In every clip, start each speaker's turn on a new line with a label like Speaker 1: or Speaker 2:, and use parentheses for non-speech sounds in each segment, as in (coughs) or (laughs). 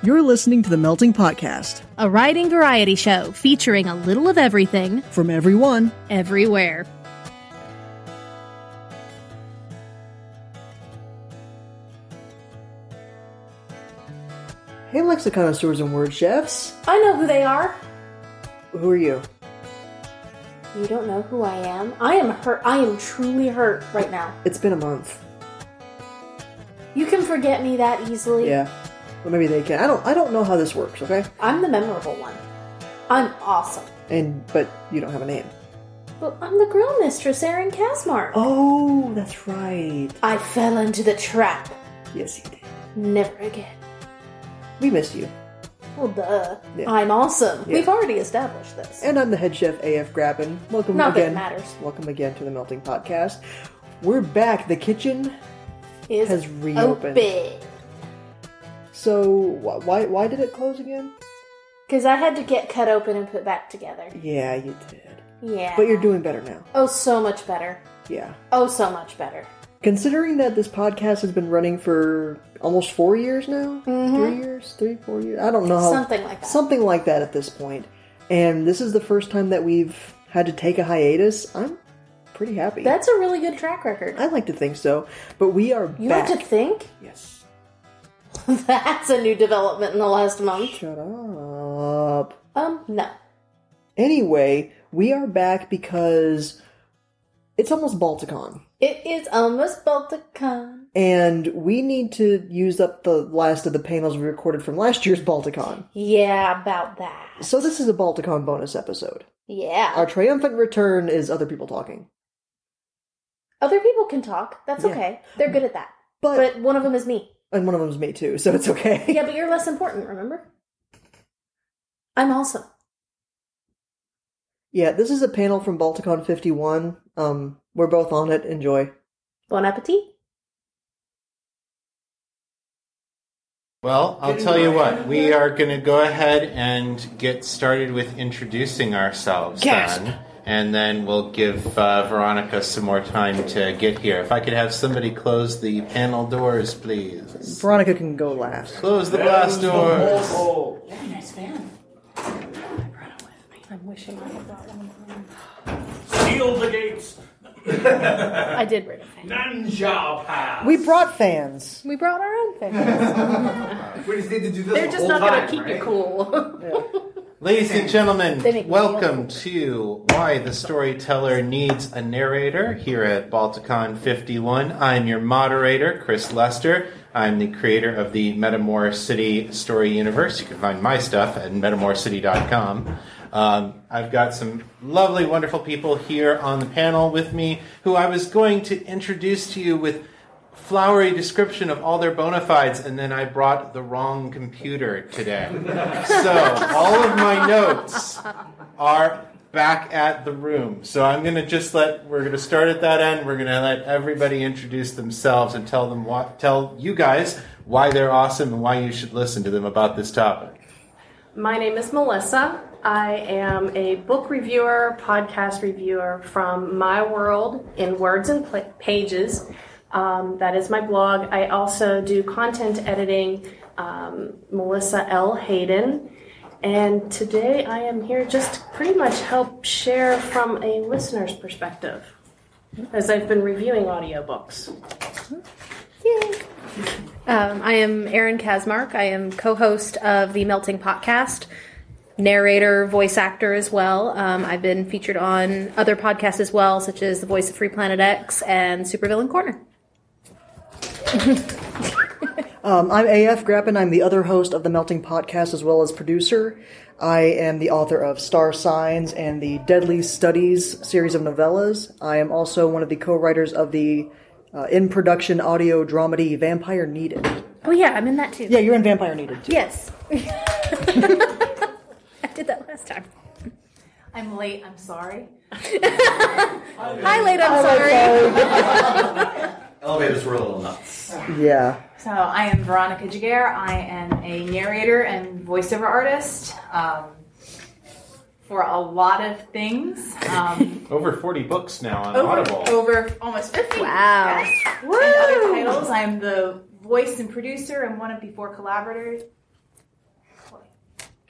Speaker 1: You're listening to the Melting Potcast
Speaker 2: a writing variety show featuring a little of everything,
Speaker 1: from everyone.
Speaker 2: everywhere.
Speaker 1: Hey, Lexiconnoisseurs and Word Chefs.
Speaker 3: I know who they are.
Speaker 1: Who are you?
Speaker 3: You don't know who I am? I am hurt. I am truly hurt right now.
Speaker 1: It's been a month.
Speaker 3: You can forget me that easily.
Speaker 1: Yeah. Well, maybe they can. I don't. I don't know how this works. Okay.
Speaker 3: I'm the memorable one. I'm awesome.
Speaker 1: And but you don't have a name.
Speaker 3: But I'm the grill mistress, Erin Casmar.
Speaker 1: Oh, that's right.
Speaker 3: I fell into the trap.
Speaker 1: Yes, you did.
Speaker 3: Never again.
Speaker 1: We missed you.
Speaker 3: Well, duh.
Speaker 1: Yeah.
Speaker 3: I'm awesome.
Speaker 1: Yeah.
Speaker 3: We've already established this.
Speaker 1: And I'm the head chef, AF Grappin. Welcome
Speaker 3: Not that it matters.
Speaker 1: Welcome again to the Melting Potcast. We're back. The kitchen
Speaker 3: Is
Speaker 1: has reopened.
Speaker 3: open.
Speaker 1: So why why did it close again?
Speaker 3: Because I had to get cut open and put back together.
Speaker 1: Yeah, you did.
Speaker 3: Yeah.
Speaker 1: But you're doing better now.
Speaker 3: Oh, so much better.
Speaker 1: Yeah.
Speaker 3: Oh, so much better.
Speaker 1: Considering that this podcast has been running for almost four years now, three years, three, four years, I don't know how,
Speaker 3: Mm-hmm. Something like that.
Speaker 1: something like that at this point. And this is the first time that we've had to take a hiatus. I'm pretty happy.
Speaker 3: That's a really good track record.
Speaker 1: I like to think so, but we are
Speaker 3: You
Speaker 1: back.
Speaker 3: like to think?
Speaker 1: yes. (laughs)
Speaker 3: That's a new development in the last month.
Speaker 1: Shut up.
Speaker 3: Um, no.
Speaker 1: Anyway, we are back because it's almost Balticon.
Speaker 3: It is almost Balticon.
Speaker 1: And we need to use up the last of the panels we recorded from last year's Balticon.
Speaker 3: Yeah, about that.
Speaker 1: So this is a Balticon bonus episode.
Speaker 3: Yeah.
Speaker 1: Our triumphant return is other people talking.
Speaker 3: Other people can talk. That's
Speaker 1: Yeah.
Speaker 3: okay. They're good at that.
Speaker 1: But,
Speaker 3: But one of them is me.
Speaker 1: And one of them them's me too, so it's okay. (laughs)
Speaker 3: Yeah, but you're less important, remember? I'm awesome.
Speaker 1: Yeah, this is a panel from Balticon 51. Um, we're both on it. Enjoy.
Speaker 3: Bon appetit.
Speaker 4: Well, I'll tell you what, we are going to go ahead and get started with introducing ourselves
Speaker 1: Gasp.
Speaker 4: then. And then we'll give uh, Veronica some more time to get here. If I could have somebody close the panel doors, please.
Speaker 1: Veronica can go last.
Speaker 4: Close the glass doors.
Speaker 3: Nice fan. I brought it with me. I'm wishing I had brought one.
Speaker 5: Seal the gates. (laughs)
Speaker 3: I did bring a fan.
Speaker 5: None shall pass.
Speaker 1: We brought fans.
Speaker 3: We brought our own fans. (laughs)
Speaker 5: We just need to do this.
Speaker 3: They're
Speaker 5: the
Speaker 3: just
Speaker 5: whole
Speaker 3: not going
Speaker 5: time,
Speaker 3: to keep
Speaker 5: right?
Speaker 3: you cool.
Speaker 4: Ladies and gentlemen,
Speaker 3: They make me
Speaker 4: welcome to Why the Storyteller Needs a Narrator here at Balticon 51. I'm your moderator, Chris Lester. I'm the creator of the Metamor City Story Universe. You can find my stuff at metamorcity.com. Um, I've got some lovely, wonderful people here on the panel with me who I was going to introduce to you with flowery description of all their bona fides, and then I brought the wrong computer today. so all of my notes are back at the room. So I'm going to just let we're going to start at that end. We're going to let everybody introduce themselves and tell them what tell you guys why they're awesome and why you should listen to them about this topic.
Speaker 6: My name is Melissa. I am a book reviewer, podcast reviewer from My World in Words and Pages. Um, that is my blog. I also do content editing, um, Melissa L. Hayden. And today I am here just to pretty much help share from a listener's perspective, as I've been reviewing audiobooks.
Speaker 2: Um, I am Erin Kazmark. I am co-host of the Melting Potcast, narrator, voice actor as well. Um, I've been featured on other podcasts as well, such as The Voice of Free Planet X and Supervillain Corner.
Speaker 1: Um, I'm AF Grappin. I'm the other host of the Melting Potcast as well as producer. I am the author of Star Signs and the Deadly Studies series of novellas. I am also one of the co-writers of the uh, in production audio dramedy Vampire Needed.
Speaker 2: Oh yeah, I'm in that too.
Speaker 1: Yeah, you're in Vampire Needed too.
Speaker 2: Yes. (laughs) I did that last time.
Speaker 7: I'm late. I'm sorry. (laughs)
Speaker 2: Hi, late. I'm sorry. (laughs)
Speaker 5: Elevators were a little nuts.
Speaker 1: Yeah.
Speaker 7: So I am Veronica Giguere. I am a narrator and voiceover artist um, for a lot of things. Um, (laughs)
Speaker 4: Over 40 books now on
Speaker 7: over,
Speaker 4: Audible.
Speaker 7: over almost 50.
Speaker 2: Wow.
Speaker 7: Yes. And other titles. I'm the voice and producer and one of the four collaborators.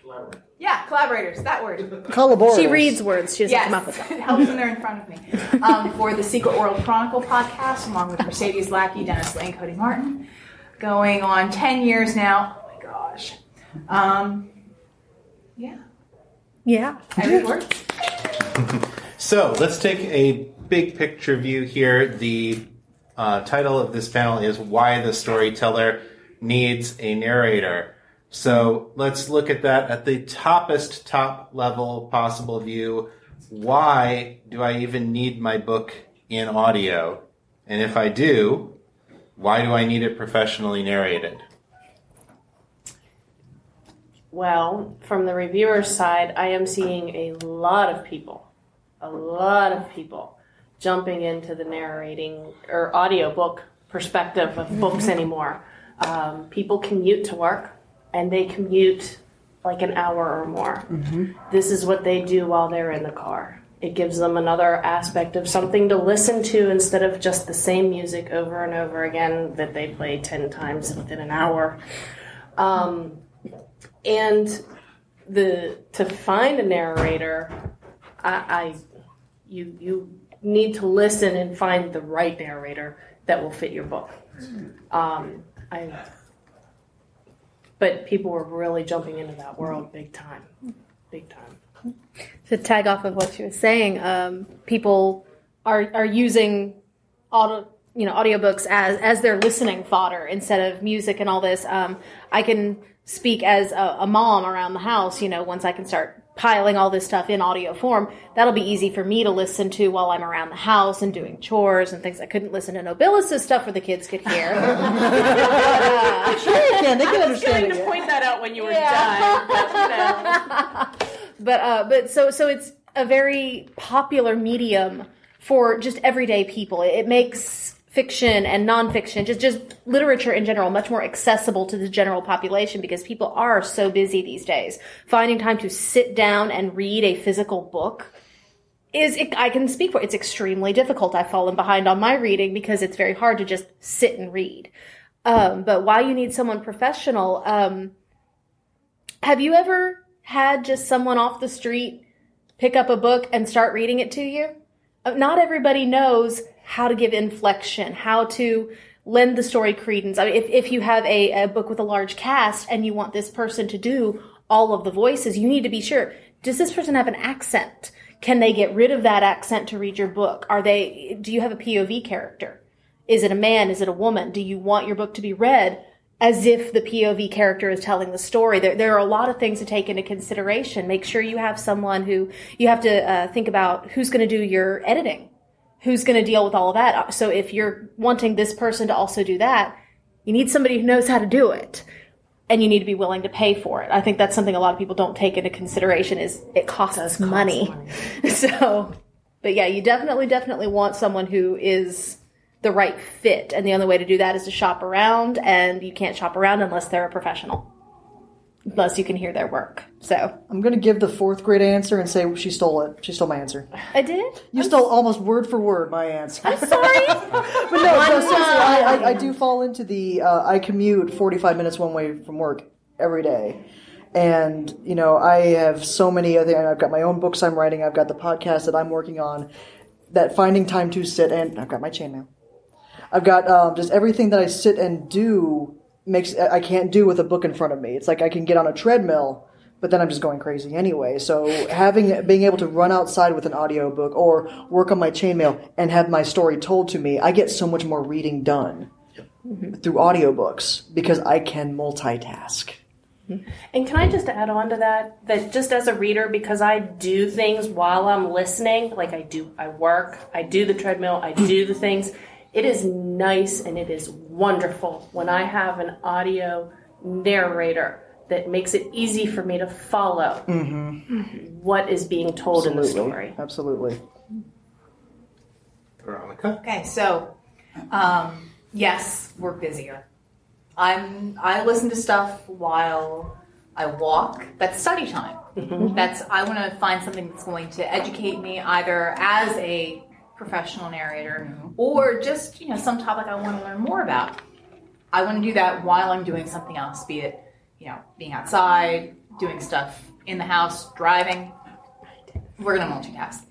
Speaker 5: Collaborate.
Speaker 7: Yeah, collaborators. That word.
Speaker 1: Collaborators.
Speaker 2: She reads words. She doesn't
Speaker 7: Yes,
Speaker 2: come up with them.
Speaker 7: it helps when they're in front of me. Um, for the Secret World Chronicle podcast, along with Mercedes Lackey, Dennis Lane, Cody Martin, going on ten years now. Oh my gosh. Um, yeah,
Speaker 2: Yeah.
Speaker 7: I read words.
Speaker 4: So let's take a big picture view here. The uh, title of this panel is Why the Storyteller Needs a Narrator. So let's look at that at the toppest, top level possible view. Why do I even need my book in audio? And if I do, why do I need it professionally narrated?
Speaker 6: Well, from the reviewer's side, I am seeing a lot of people, a lot of people jumping into the narrating or audiobook perspective of books anymore. Um, people commute to work and they commute like an hour or more. This is what they do while they're in the car. It gives them another aspect of something to listen to instead of just the same music over and over again that they play 10 times within an hour. Um, and the to find a narrator, I, I you you need to listen and find the right narrator that will fit your book. Um, I, but people were really jumping into that world big time, big time.
Speaker 2: to tag off of what she was saying, um, people are are using audio you know audiobooks as as their listening fodder instead of music and all this. Um, I can speak as a, a mom around the house. You know, once I can start piling all this stuff in audio form, that'll be easy for me to listen to while I'm around the house and doing chores and things. I couldn't listen to Nobilis' stuff where the kids could hear. (laughs)
Speaker 1: Sure they can. They can understand
Speaker 6: Going
Speaker 1: it.
Speaker 6: to point that out when you were
Speaker 2: Yeah.
Speaker 6: done. But, you (laughs) know.
Speaker 2: but uh, but so so it's a very popular medium for just everyday people. It, it makes fiction and nonfiction, just just literature in general, much more accessible to the general population because people are so busy these days. Finding time to sit down and read a physical book is it, I can speak for it's extremely difficult. I've fallen behind on my reading because it's very hard to just sit and read. Um, but why you need someone professional? Um, have you ever had just someone off the street pick up a book and start reading it to you? Uh, Not everybody knows how to give inflection, how to lend the story credence. I mean, if, if you have a, a book with a large cast and you want this person to do all of the voices, you need to be sure. Does this person have an accent? Can they get rid of that accent to read your book? Are they, do you have a POV character? Is it a man? Is it a woman? Do you want your book to be read as if the POV character is telling the story? There, there are a lot of things to take into consideration. Make sure you have someone who you have to uh, think about who's going to do your editing, who's going to deal with all of that. So if you're wanting this person to also do that, you need somebody who knows how to do it. And you need to be willing to pay for it. I think that's something a lot of people don't take into consideration is it costs us money. (laughs) so, but yeah, you definitely, definitely want someone who is the right fit. And the only way to do that is to shop around, and you can't shop around unless they're a professional, unless you can hear their work. So
Speaker 1: I'm going to give the fourth grade answer and say she stole it. She stole my answer.
Speaker 2: I did.
Speaker 1: You stole almost word for word my answer.
Speaker 2: I'm sorry. (laughs)
Speaker 1: But no, no seriously, I, I, I do fall into the. Uh, I commute 45 minutes one way from work every day. And, you know, I have so many other. I've got my own books I'm writing, I've got the podcast that I'm working on, that finding time to sit and. I've got my chainmail. I've got um, just everything that I sit and do makes. I can't do with a book in front of me. It's like I can get on a treadmill. But then I'm just going crazy anyway. So having being able to run outside with an audiobook or work on my chainmail and have my story told to me, I get so much more reading done mm-hmm. through audiobooks because I can multitask. Mm-hmm.
Speaker 6: And can I just add on to that that just as a reader, because I do things while I'm listening, like I do, I work, I do the treadmill, I do the things. It is nice and it is wonderful when I have an audio narrator that makes it easy for me to follow what is being told in the story.
Speaker 1: Absolutely.
Speaker 4: Veronica?
Speaker 7: Okay, so um, yes, we're busier. I'm I listen to stuff while I walk. That's study time. That's I want to find something that's going to educate me either as a professional narrator mm-hmm. or just you know some topic I want to learn more about. I want to do that while I'm doing something else, be it you know being outside, doing stuff in the house, driving. We're going to multitask.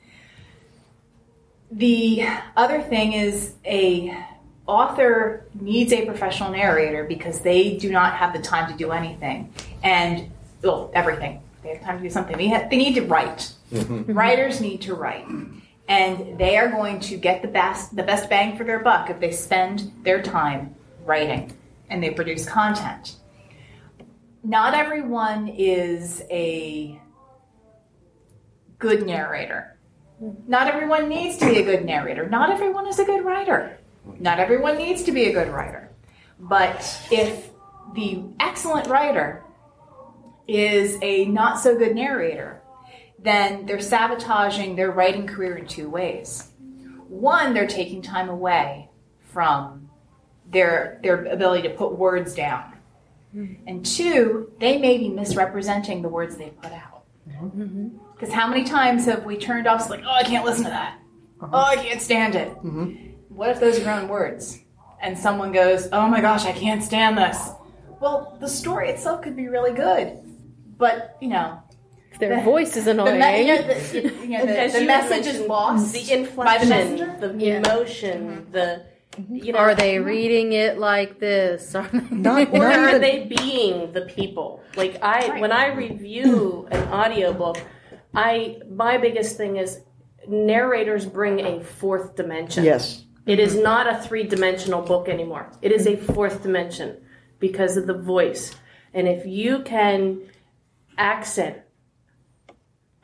Speaker 7: The other thing is a author needs a professional narrator because they do not have the time to do anything. And well everything. They have time to do something. They, have, they need to write. Mm-hmm. Writers need to write and they are going to get the best the best bang for their buck if they spend their time writing and they produce content. Not everyone is a good narrator. Not everyone needs to be a good narrator. Not everyone is a good writer. Not everyone needs to be a good writer. But if the excellent writer is a not so good narrator, then they're sabotaging their writing career in two ways. One, they're taking time away from their their ability to put words down. Hmm. And two, they may be misrepresenting the words they put out. Mm-hmm. Mm-hmm. Because how many times have we turned off like, oh, I can't listen to that. Uh-huh. Oh, I can't stand it. Mm-hmm. What if those are your own words? And someone goes, oh my gosh, I can't stand this. Well, the story itself could be really good. But, you know,
Speaker 2: Their voice is
Speaker 7: the,
Speaker 2: annoying.
Speaker 7: me- you know, the, you know, the, the message is lost
Speaker 6: The
Speaker 7: by the
Speaker 6: inflection, the
Speaker 2: Yeah.
Speaker 6: emotion, the you know,
Speaker 2: Are they reading it like this? Are they-
Speaker 1: Not, (laughs)
Speaker 6: or
Speaker 1: not
Speaker 6: are
Speaker 1: even,
Speaker 6: they being the people? Like I,
Speaker 7: Right.
Speaker 6: when I review an audiobook, I my biggest thing is narrators bring a fourth dimension.
Speaker 1: yes.
Speaker 6: It is not a three dimensional book anymore. It is a fourth dimension because of the voice. And if you can accent,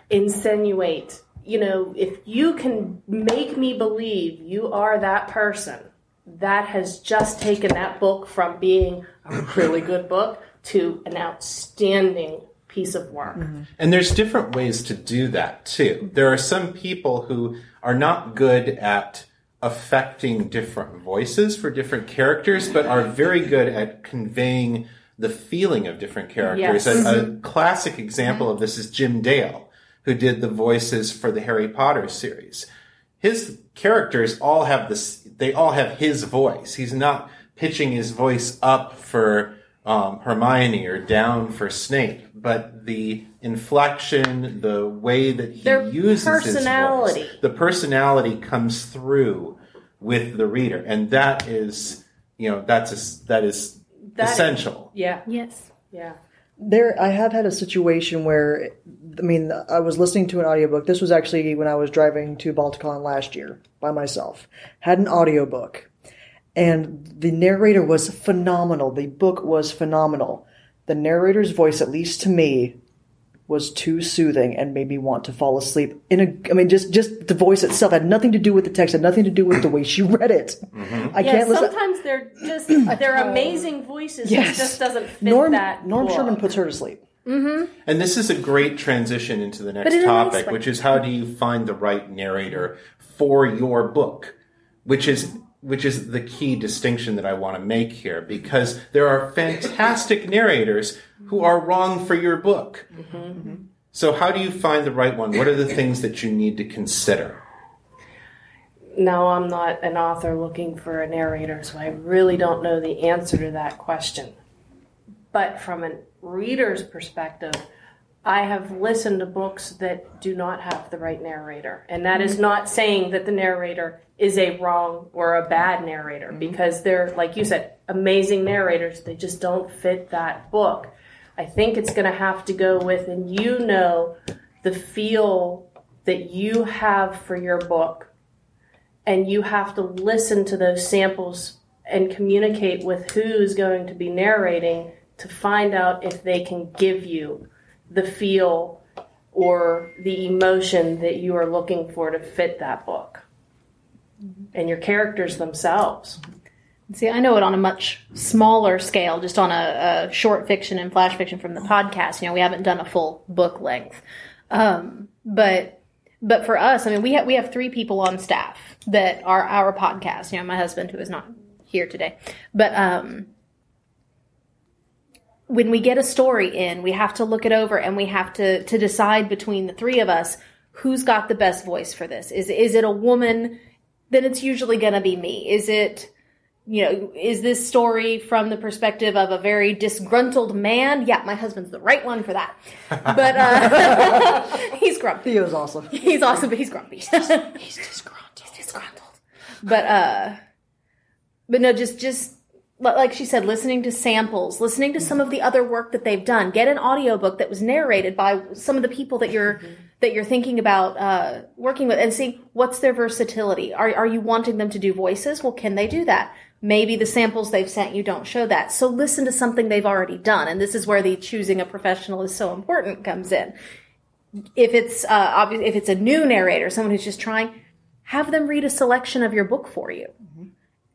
Speaker 6: insinuate, you know, if you can make me believe you are that person, that has just taken that book from being a really (laughs) good book to an outstanding piece of work. Mm-hmm.
Speaker 4: And there's different ways to do that too. There are some people who are not good at affecting different voices for different characters, but are very good at conveying the feeling of different characters.
Speaker 6: Yes.
Speaker 4: A, a mm-hmm. classic example of this is Jim Dale, who did the voices for the Harry Potter series. His characters all have this, they all have his voice. He's not pitching his voice up for um, Hermione or down for Snape, but the inflection, the way that he
Speaker 6: Their
Speaker 4: uses
Speaker 6: personality.
Speaker 4: his voice, the personality comes through with the reader, and that is, you know, that's a, that is
Speaker 6: That-
Speaker 4: essential.
Speaker 6: Yeah.
Speaker 2: yes.
Speaker 6: Yeah.
Speaker 1: There, I have had a situation where, I mean, I was listening to an audiobook. This was actually when I was driving to Balticon last year by myself. Had an audiobook, and the narrator was phenomenal. The book was phenomenal. The narrator's voice, at least to me, was too soothing and made me want to fall asleep. In a, I mean, just just the voice itself had nothing to do with the text, had nothing to do with the way she read it. Mm-hmm. I
Speaker 6: Yeah,
Speaker 1: can't listen.
Speaker 6: sometimes they're just they're (clears throat) amazing voices.
Speaker 1: Yes.
Speaker 6: It just doesn't fit
Speaker 1: Norm
Speaker 6: that.
Speaker 1: Norm
Speaker 6: book.
Speaker 1: Sherman puts her to sleep. Mm-hmm.
Speaker 4: And this is a great transition into the next
Speaker 2: in a nice
Speaker 4: topic, which is how do you find the right narrator for your book, which is which is the key distinction that I want to make here, because there are fantastic (laughs) narrators who are wrong for your book. Mm-hmm. So how do you find the right one? What are the things that you need to consider?
Speaker 6: No, I'm not an author looking for a narrator, so I really don't know the answer to that question. But from a reader's perspective, I have listened to books that do not have the right narrator. And that is mm-hmm. not saying that the narrator is a wrong or a bad narrator, mm-hmm. because they're, like you said, amazing narrators. They just don't fit that book. I think it's going to have to go with, and you know, the feel that you have for your book and you have to listen to those samples and communicate with who's going to be narrating to find out if they can give you the feel or the emotion that you are looking for to fit that book and your characters themselves.
Speaker 2: See, I know it on a much smaller scale, just on a, a short fiction and flash fiction from the podcast. You know, we haven't done a full book length, um, but but for us, I mean, we have we have three people on staff that are our podcast. You know, my husband who is not here today, but um, when we get a story in, we have to look it over and we have to to decide between the three of us who's got the best voice for this. Is is it a woman? Then it's usually going to be me. Is it you know, is this story from the perspective of a very disgruntled man? Yeah, my husband's the right one for that. (laughs) But uh, (laughs) he's grumpy.
Speaker 1: Theo's awesome. (laughs)
Speaker 2: He's awesome, but he's grumpy. he's disgruntled. He's disgruntled. But uh, but no, just just li- like she said, listening to samples, listening to some of the other work that they've done. Get an audiobook that was narrated by some of the people that you're that you're thinking about uh, working with, and see what's their versatility. Are are you wanting them to do voices? Well, can they do that? Maybe the samples they've sent you don't show that. So listen to something they've already done, and this is where the choosing a professional is so important comes in if it's uh, obvious, if it's a new narrator, someone who's just trying, have them read a selection of your book for you,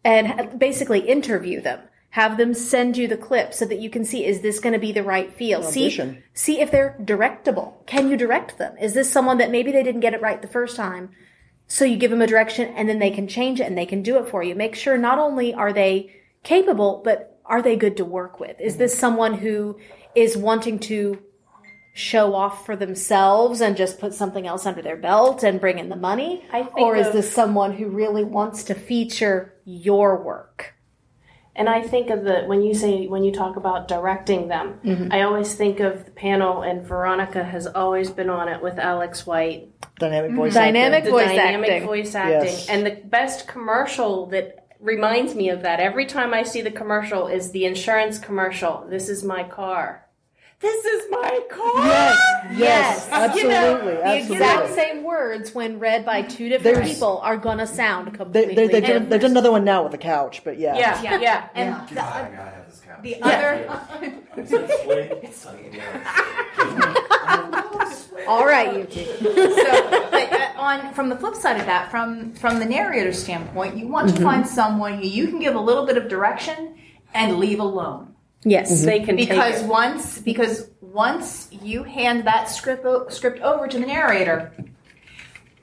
Speaker 2: and basically interview them. Have them send you the clip so that you can see is this going to be the right feel. See
Speaker 1: Audition.
Speaker 2: see if they're directable. Can you direct them? Is this someone that maybe they didn't get it right the first time? So you give them a direction and then they can change it and they can do it for you. Make sure not only are they capable, but are they good to work with? Is this someone who is wanting to show off for themselves and just put something else under their belt and bring in the money?
Speaker 6: I think
Speaker 2: or is
Speaker 6: of-
Speaker 2: this someone who really wants to feature your work?
Speaker 6: And I think of the when you say when you talk about directing them,
Speaker 2: Mm-hmm.
Speaker 6: I always think of the panel, and Veronica has always been on it with Alex White,
Speaker 1: Dynamic voice.
Speaker 2: Dynamic
Speaker 1: acting.
Speaker 6: the
Speaker 2: voice
Speaker 6: dynamic
Speaker 2: acting.
Speaker 6: voice acting,
Speaker 1: Yes.
Speaker 6: and the best commercial that reminds me of that every time I see the commercial is the insurance commercial. This is my car. This is my car.
Speaker 1: Yes, yes,
Speaker 2: You
Speaker 1: absolutely,
Speaker 2: know, the
Speaker 1: absolutely.
Speaker 2: exact same words when read by two different
Speaker 1: There's-
Speaker 2: people are gonna sound completely
Speaker 1: they, they've, done,
Speaker 2: different.
Speaker 1: they've done another one now with the couch, but yeah.
Speaker 6: Yeah, yeah, yeah.
Speaker 7: And
Speaker 5: God, I gotta have this couch.
Speaker 7: the other, (laughs)
Speaker 5: it's (laughs)
Speaker 2: All right, you two.
Speaker 7: so but, uh, on from the flip side of that, from from the narrator standpoint, you want to find someone who you can give a little bit of direction and leave alone.
Speaker 2: Yes. Mm-hmm.
Speaker 6: They can
Speaker 7: because
Speaker 6: take it.
Speaker 7: once because once you hand that script o- script over to the narrator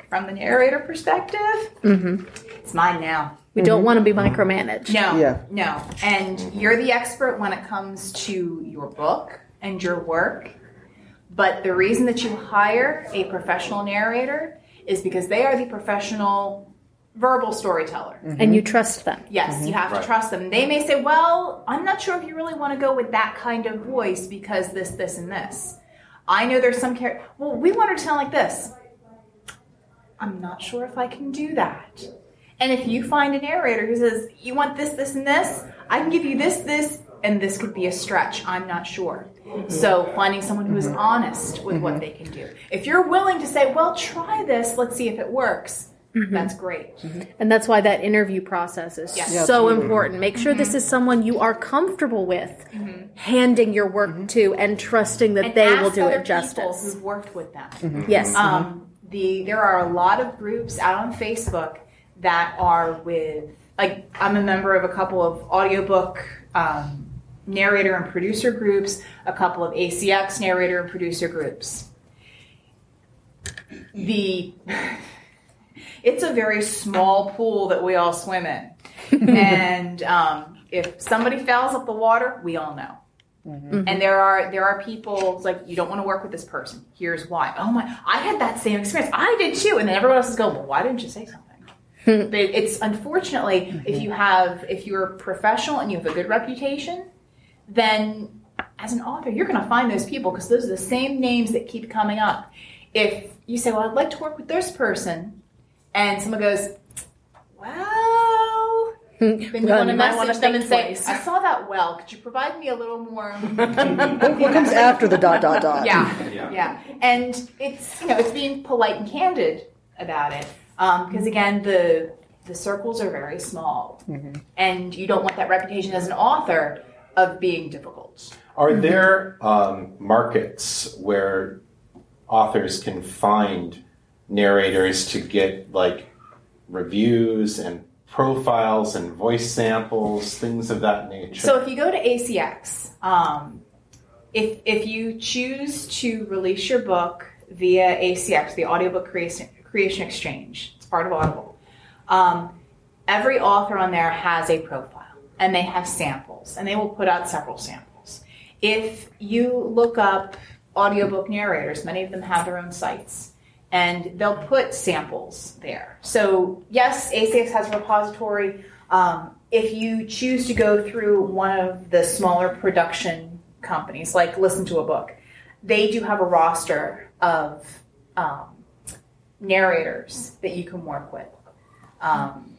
Speaker 7: from the narrator perspective mm-hmm. it's mine now
Speaker 2: We don't mm-hmm. want to be micromanaged.
Speaker 7: no
Speaker 1: Yeah.
Speaker 7: no and you're the expert when it comes to your book and your work but the reason that you hire a professional narrator is because they are the professional verbal storyteller mm-hmm.
Speaker 2: And you trust them.
Speaker 7: Yes, mm-hmm. you have
Speaker 5: Right.
Speaker 7: to trust them. They may say, "Well, I'm not sure if you really want to go with that kind of voice because this, this, and this." I know there's some character. Well, we want her to sound like this. I'm not sure if I can do that. And if you find a narrator who says, "You want this, this, and this," I can give you this, this, and this could be a stretch. I'm not sure. Mm-hmm. So finding someone who is honest with what they can do. If you're willing to say, "Well, try this. Let's see if it works," Mm-hmm. that's great. Mm-hmm.
Speaker 2: And that's why that interview process is
Speaker 7: Yes.
Speaker 2: so important. Make sure this mm-hmm. is someone you are comfortable with handing your work to and trusting that
Speaker 7: and
Speaker 2: they will do
Speaker 7: other
Speaker 2: it justice.
Speaker 7: People who've worked with them.
Speaker 2: Yes.
Speaker 7: Um, the there are a lot of groups out on Facebook that are with like I'm a member of a couple of audiobook um, narrator and producer groups, a couple of ACX narrator and producer groups. The it's a very small pool that we all swim in, (laughs) and um, if somebody fouls up the water, we all know. And there are there are people like you don't want to work with this person. Here's why. Oh my! I had that same experience. I did too. And then everyone else is going, well, why didn't you say something? (laughs) But it's unfortunately if you have if you're professional and you have a good reputation, then as an author you're going to find those people because those are the same names that keep coming up. If you say, well, I'd like to work with this person, and someone goes, well. Then (laughs) you
Speaker 2: Well,
Speaker 7: want to
Speaker 2: you might wanna
Speaker 7: message them and say,
Speaker 2: twice.
Speaker 7: "I saw that well. Could you provide me a little more?" (laughs)
Speaker 1: What comes after the dot dot dot?
Speaker 7: yeah,
Speaker 5: Yeah.
Speaker 7: yeah, and it's you know it's being polite and candid about it um, because again the the circles are very small, mm-hmm. and you don't want that reputation as an author of being difficult.
Speaker 4: Are mm-hmm. there um, markets where authors can find narrators to get like reviews and profiles and voice samples, things of that nature?
Speaker 7: So if you go to ACX, um, if if you choose to release your book via ACX, the Audiobook Creation, Creation Exchange, it's part of Audible. Um, every author on there has a profile, and they have samples, and they will put out several samples. If you look up audiobook narrators, many of them have their own sites and they'll put samples there. So, yes, ACX has a repository Um, if you choose to go through one of the smaller production companies, like Listen to a Book, they do have a roster of um, narrators that you can work with. Um,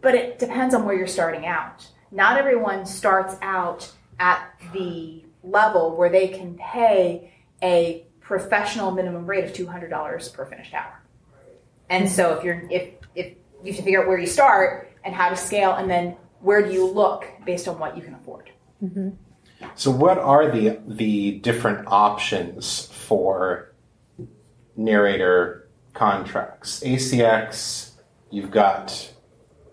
Speaker 7: but it depends on where you're starting out. Not everyone starts out at the level where they can pay a professional minimum rate of $200 per finished hour. And so if you're if if you have to figure out where you start and how to scale and then where do you look based on what you can afford.
Speaker 4: So, what are the the different options for narrator contracts? ACX, you've got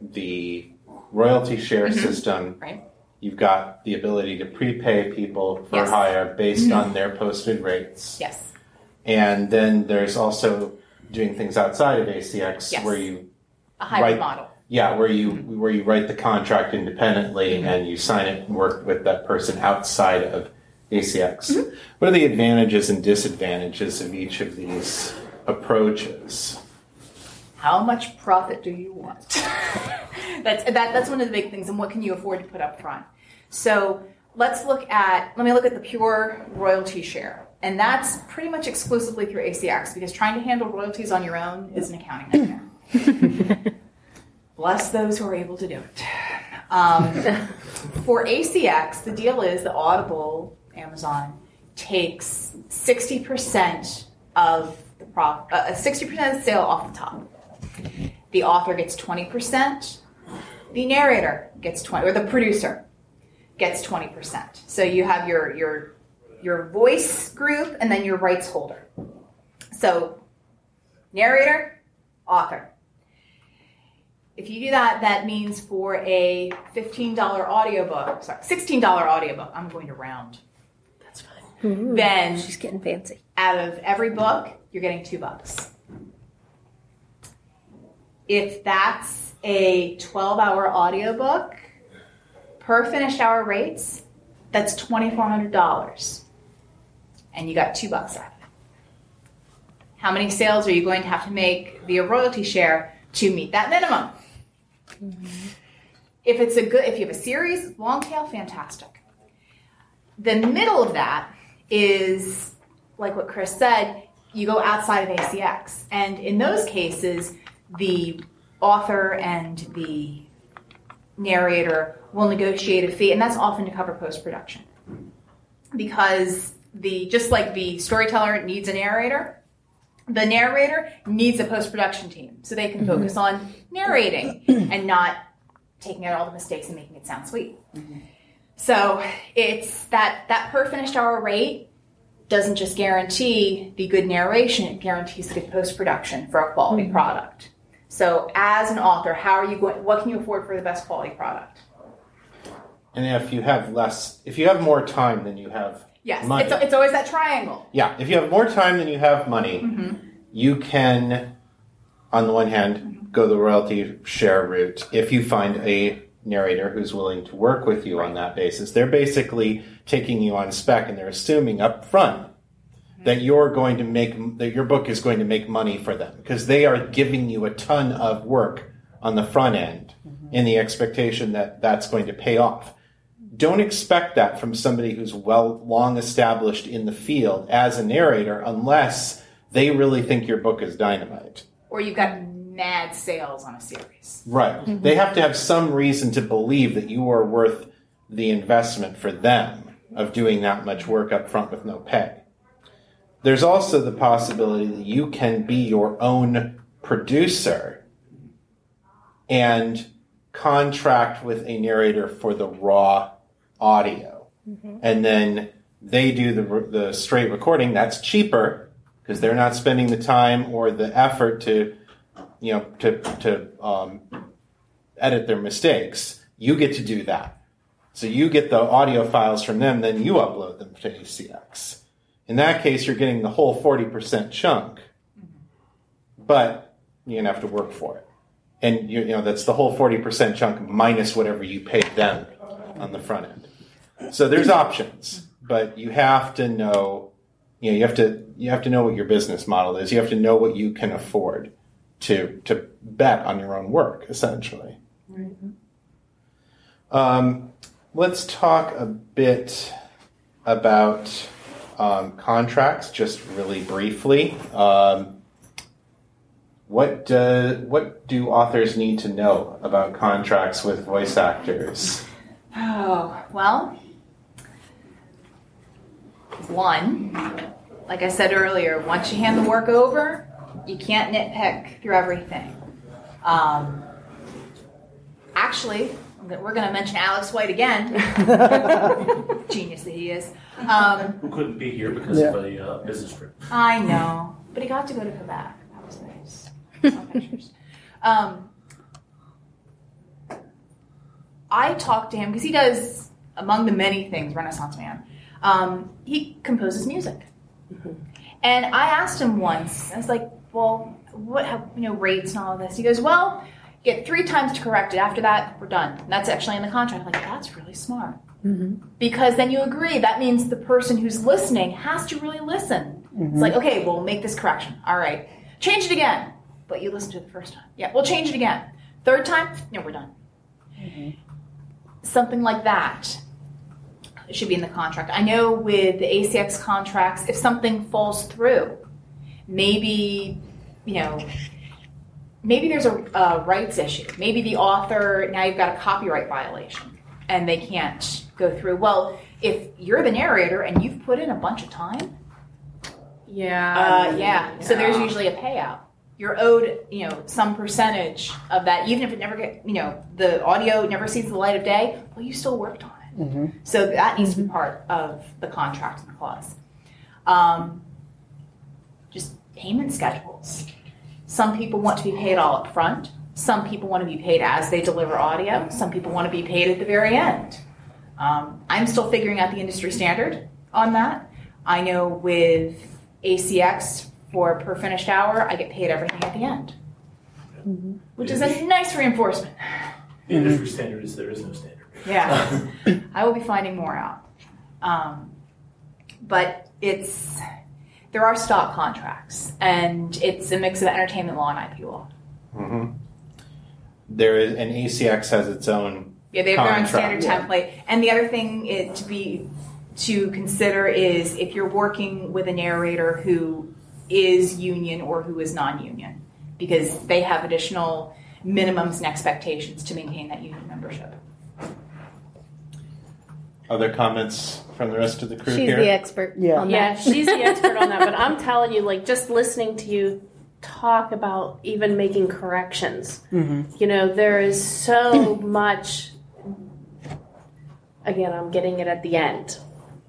Speaker 4: the royalty share mm-hmm. system.
Speaker 7: Right.
Speaker 4: You've got the ability to prepay people for
Speaker 7: Yes.
Speaker 4: hire based on mm-hmm. their posted rates.
Speaker 7: Yes.
Speaker 4: And then there's also doing things outside of ACX
Speaker 7: Yes.
Speaker 4: where you
Speaker 7: A hybrid
Speaker 4: Right.
Speaker 7: model.
Speaker 4: yeah, where you mm-hmm. where you write the contract independently mm-hmm. and you sign it and work with that person outside of ACX. What are the advantages and disadvantages of each of these approaches?
Speaker 7: How much profit do you want? (laughs) that's that, that's one of the big things and what can you afford to put up front. So let's look at let me look at the pure royalty share. And that's pretty much exclusively through ACX because trying to handle royalties on your own is an accounting nightmare. (laughs) Bless those who are able to do it. Um, for ACX, the deal is that Audible, Amazon, takes 60% of the prof- uh, 60% of the sale off the top. The author gets 20%, the narrator gets 20 or the producer gets 20%. So you have your your your voice group and then your rights holder. So narrator, author. If you do that, that means for a $15 audiobook, sorry, $16 audiobook, I'm going to round.
Speaker 2: That's fine. Hmm.
Speaker 7: Then
Speaker 2: She's getting fancy.
Speaker 7: out of every book, you're getting two bucks. If that's a 12 hour audiobook, per finished hour rates, that's $2,400. And you got two bucks out of it. How many sales are you going to have to make via royalty share to meet that minimum? Mm-hmm. If it's a good, if you have a series, long tail, fantastic. The middle of that is like what Chris said, you go outside of ACX. And in those cases, the author and the narrator will negotiate a fee, and that's often to cover post production. Because the just like the storyteller needs a narrator, the narrator needs a post production team so they can mm-hmm. focus on narrating (clears throat) and not taking out all the mistakes and making it sound sweet. Mm-hmm. So it's that that per finished hour rate doesn't just guarantee the good narration, it guarantees the good post production for a quality mm-hmm. product. So as an author, how are you going what can you afford for the best quality product?
Speaker 4: And if you have less, if you have more time than you have
Speaker 7: Yes,
Speaker 4: money,
Speaker 7: it's, it's always that triangle.
Speaker 4: yeah, if you have more time than you have money,
Speaker 7: Mm-hmm.
Speaker 4: you can, on the one hand, go the royalty share route. If you find a narrator who's willing to work with you on that basis, they're basically taking you on spec and they're assuming up front Mm-hmm. that you're going to make that your book is going to make money for them because they are giving you a ton of work on the front end mm-hmm. in the expectation that that's going to pay off. Don't expect that from somebody who's well long established in the field as a narrator unless they really think your book is dynamite.
Speaker 7: Or you've got mad sales on a series.
Speaker 4: right. Mm-hmm. They have to have some reason to believe that you are worth the investment for them of doing that much work up front with no pay there's also the possibility that you can be your own producer and contract with a narrator for the raw audio. And then they do the, the straight recording. That's cheaper because they're not spending the time or the effort to, you know, to, to um, edit their mistakes. You get to do that. So you get the audio files from them, then you upload them to ACX. In that case, you're getting the whole 40% chunk, but you're going to have to work for it. And you, you know, that's the whole 40% chunk minus whatever you paid them on the front end. So there's options, but you have to know, you know, you have to, you have to know what your business model is. You have to know what you can afford to to bet on your own work, essentially. Um, let's talk a bit about um, contracts, just really briefly. Um, what do what do authors need to know about contracts with voice actors?
Speaker 7: Oh, well, one, like I said earlier, once you hand the work over, you can't nitpick through everything. Um, actually, we're going to mention Alex White again. (laughs) Genius that he is. Um,
Speaker 5: Who couldn't be here because
Speaker 1: Yeah.
Speaker 5: of a uh, business trip.
Speaker 7: I know, but he got to go to Quebec. That was nice. Pictures. Um, I talked to him because he does, among the many things, Renaissance man. Um, he composes music, and I asked him once. I was like, "Well, what have you know rates and all of this?" He goes, "Well, you get three times to correct it. After that, we're done." And that's actually in the contract. I'm like, that's really smart mm-hmm. because then you agree. That means the person who's listening has to really listen. It's mm-hmm. like, okay, we'll make this correction. All right, change it again. But you listened to it the first time. Yeah, we'll change it again. Third time, no, we're done. Mm-hmm. Something like that It should be in the contract. I know with the ACX contracts, if something falls through, maybe you know, maybe there's a, a rights issue. Maybe the author now you've got a copyright violation, and they can't go through. Well, if you're the narrator and you've put in a bunch of time,
Speaker 6: Yeah.
Speaker 7: uh, yeah. So there's usually a payout. You're owed, you know, some percentage of that, even if it never get, you know, the audio never sees the light of day. Well, you still worked on it. So that needs to be part of the contract and the clause. Um, just payment schedules. Some people want to be paid all up front. Some people want to be paid as they deliver audio. Some people want to be paid at the very end. Um, I'm still figuring out the industry standard on that. I know with ACX for per finished hour, I get paid everything at the end, which is a nice reinforcement.
Speaker 5: The industry standard is there is no standard.
Speaker 7: Yeah, (laughs) I will be finding more out. Um, but it's there are stock contracts, and it's a mix of entertainment law and IP law. Mm-hmm.
Speaker 4: There is an ACX has its own.
Speaker 7: Yeah, they have their own standard template. And the other thing it, to be to consider is if you're working with a narrator who is union or who is non-union, because they have additional minimums and expectations to maintain that union membership.
Speaker 4: Other comments from the rest of the crew here.
Speaker 2: She's
Speaker 4: here?
Speaker 2: the expert.
Speaker 1: Yeah.
Speaker 2: on
Speaker 6: Yeah,
Speaker 2: that.
Speaker 6: she's the expert on that, but I'm telling you, like, just listening to you talk about even making corrections, mm-hmm. you know, there is so much. Again, I'm getting it at the end.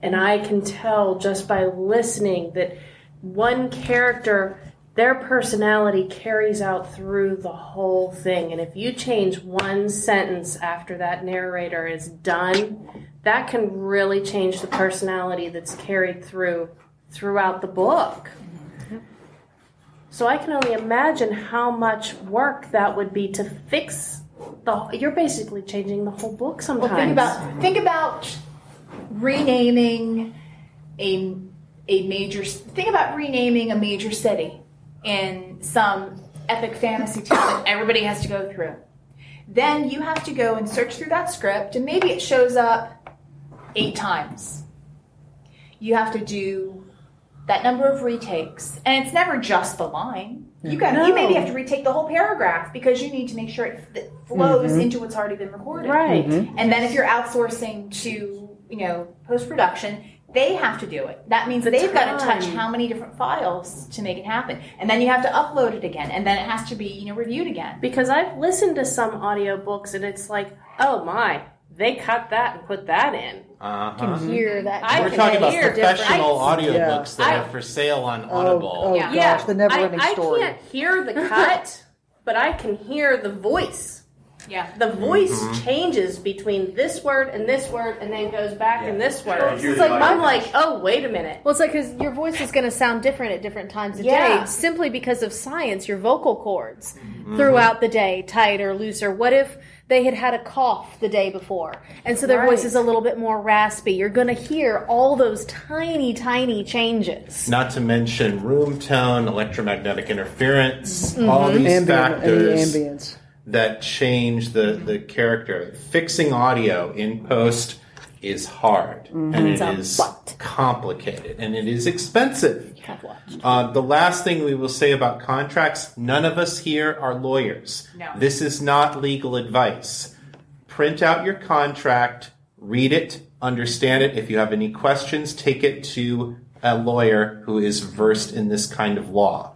Speaker 6: And I can tell just by listening that one character, their personality carries out through the whole thing. And if you change one sentence after that narrator is done, that can really change the personality that's carried through throughout the book. So I can only imagine how much work that would be to fix the. You're basically changing the whole book sometimes.
Speaker 7: Well, think about think about renaming a a major. Think about renaming a major city in some epic fantasy tale that everybody has to go through. Then you have to go and search through that script, and maybe it shows up eight times. You have to do that number of retakes, and it's never just the line. You mm-hmm. got you maybe have to retake the whole paragraph because you need to make sure it f- flows mm-hmm. into what's already been recorded.
Speaker 6: right. Mm-hmm.
Speaker 7: And then if you're outsourcing to, you know, post production, they have to do it. That means that they've got to touch how many different files to make it happen. And then you have to upload it again. And then it has to be, you know, reviewed again.
Speaker 6: Because I've listened to some audiobooks and it's like, oh my, they cut that and put that in.
Speaker 4: Uh-huh.
Speaker 2: Hear that.
Speaker 6: I
Speaker 4: We're
Speaker 6: can
Speaker 4: talking about
Speaker 6: hear
Speaker 4: professional
Speaker 6: different-
Speaker 4: audiobooks that
Speaker 7: I-
Speaker 4: are for sale on
Speaker 1: Oh,
Speaker 4: Audible.
Speaker 1: oh
Speaker 7: Yeah.
Speaker 1: gosh, the never-ending
Speaker 6: I,
Speaker 1: story.
Speaker 6: I can't hear the cut, but I can hear the voice.
Speaker 7: Yeah.
Speaker 6: The voice
Speaker 4: Mm-hmm.
Speaker 6: changes between this word and this word, and then goes back in this word.
Speaker 5: Yeah, you're
Speaker 6: it's like I'm
Speaker 5: audio.
Speaker 6: like, oh, wait a minute.
Speaker 2: Well, it's like because your voice is going to sound different at different times of
Speaker 6: Yeah.
Speaker 2: day, simply because of science. Your vocal cords throughout the day, tight or looser. What if they had had a cough the day before, and so their
Speaker 6: Right.
Speaker 2: voice is a little bit more raspy? You're going to hear all those tiny, tiny changes.
Speaker 4: Not to mention room tone, electromagnetic interference, all these
Speaker 1: Ambient,
Speaker 4: factors
Speaker 1: any ambience.
Speaker 4: That change the, the character. Fixing audio in post is hard and it
Speaker 2: a
Speaker 4: is
Speaker 2: lot.
Speaker 4: complicated and it is expensive. Uh, the last thing we will say about contracts none of us here are lawyers.
Speaker 7: No.
Speaker 4: This is not legal advice. Print out your contract, read it, understand it. If you have any questions, take it to a lawyer who is versed in this kind of law.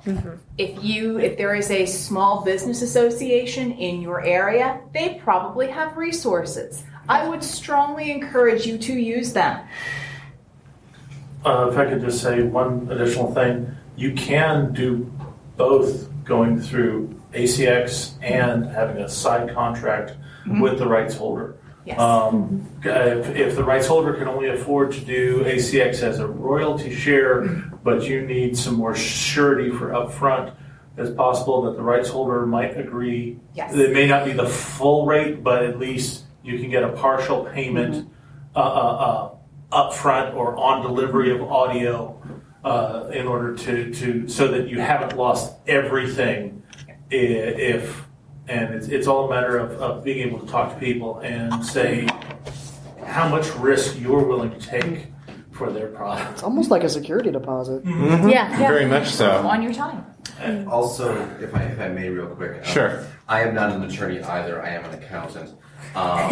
Speaker 7: If you if there is a small business association in your area, they probably have resources. I would strongly encourage you to use them.
Speaker 5: Uh, if I could just say one additional thing, you can do both going through ACX and having a side contract with the rights holder.
Speaker 7: Yes.
Speaker 5: Um, if, if the rights holder can only afford to do ACX as a royalty share, but you need some more surety for upfront, it's possible that the rights holder might agree.
Speaker 7: Yes.
Speaker 5: It may not be the full rate, but at least you can get a partial payment uh, uh, uh, upfront or on delivery of audio uh, in order to, to so that you haven't lost everything if and it's, it's all a matter of, of being able to talk to people and say how much risk you're willing to take for their product.
Speaker 1: It's almost like a security deposit.
Speaker 2: Yeah, yeah.
Speaker 4: Very much so.
Speaker 7: On your time.
Speaker 8: And also, if I, if I may, real quick. um,
Speaker 4: Sure.
Speaker 8: I am not an attorney either. I am an accountant. Um,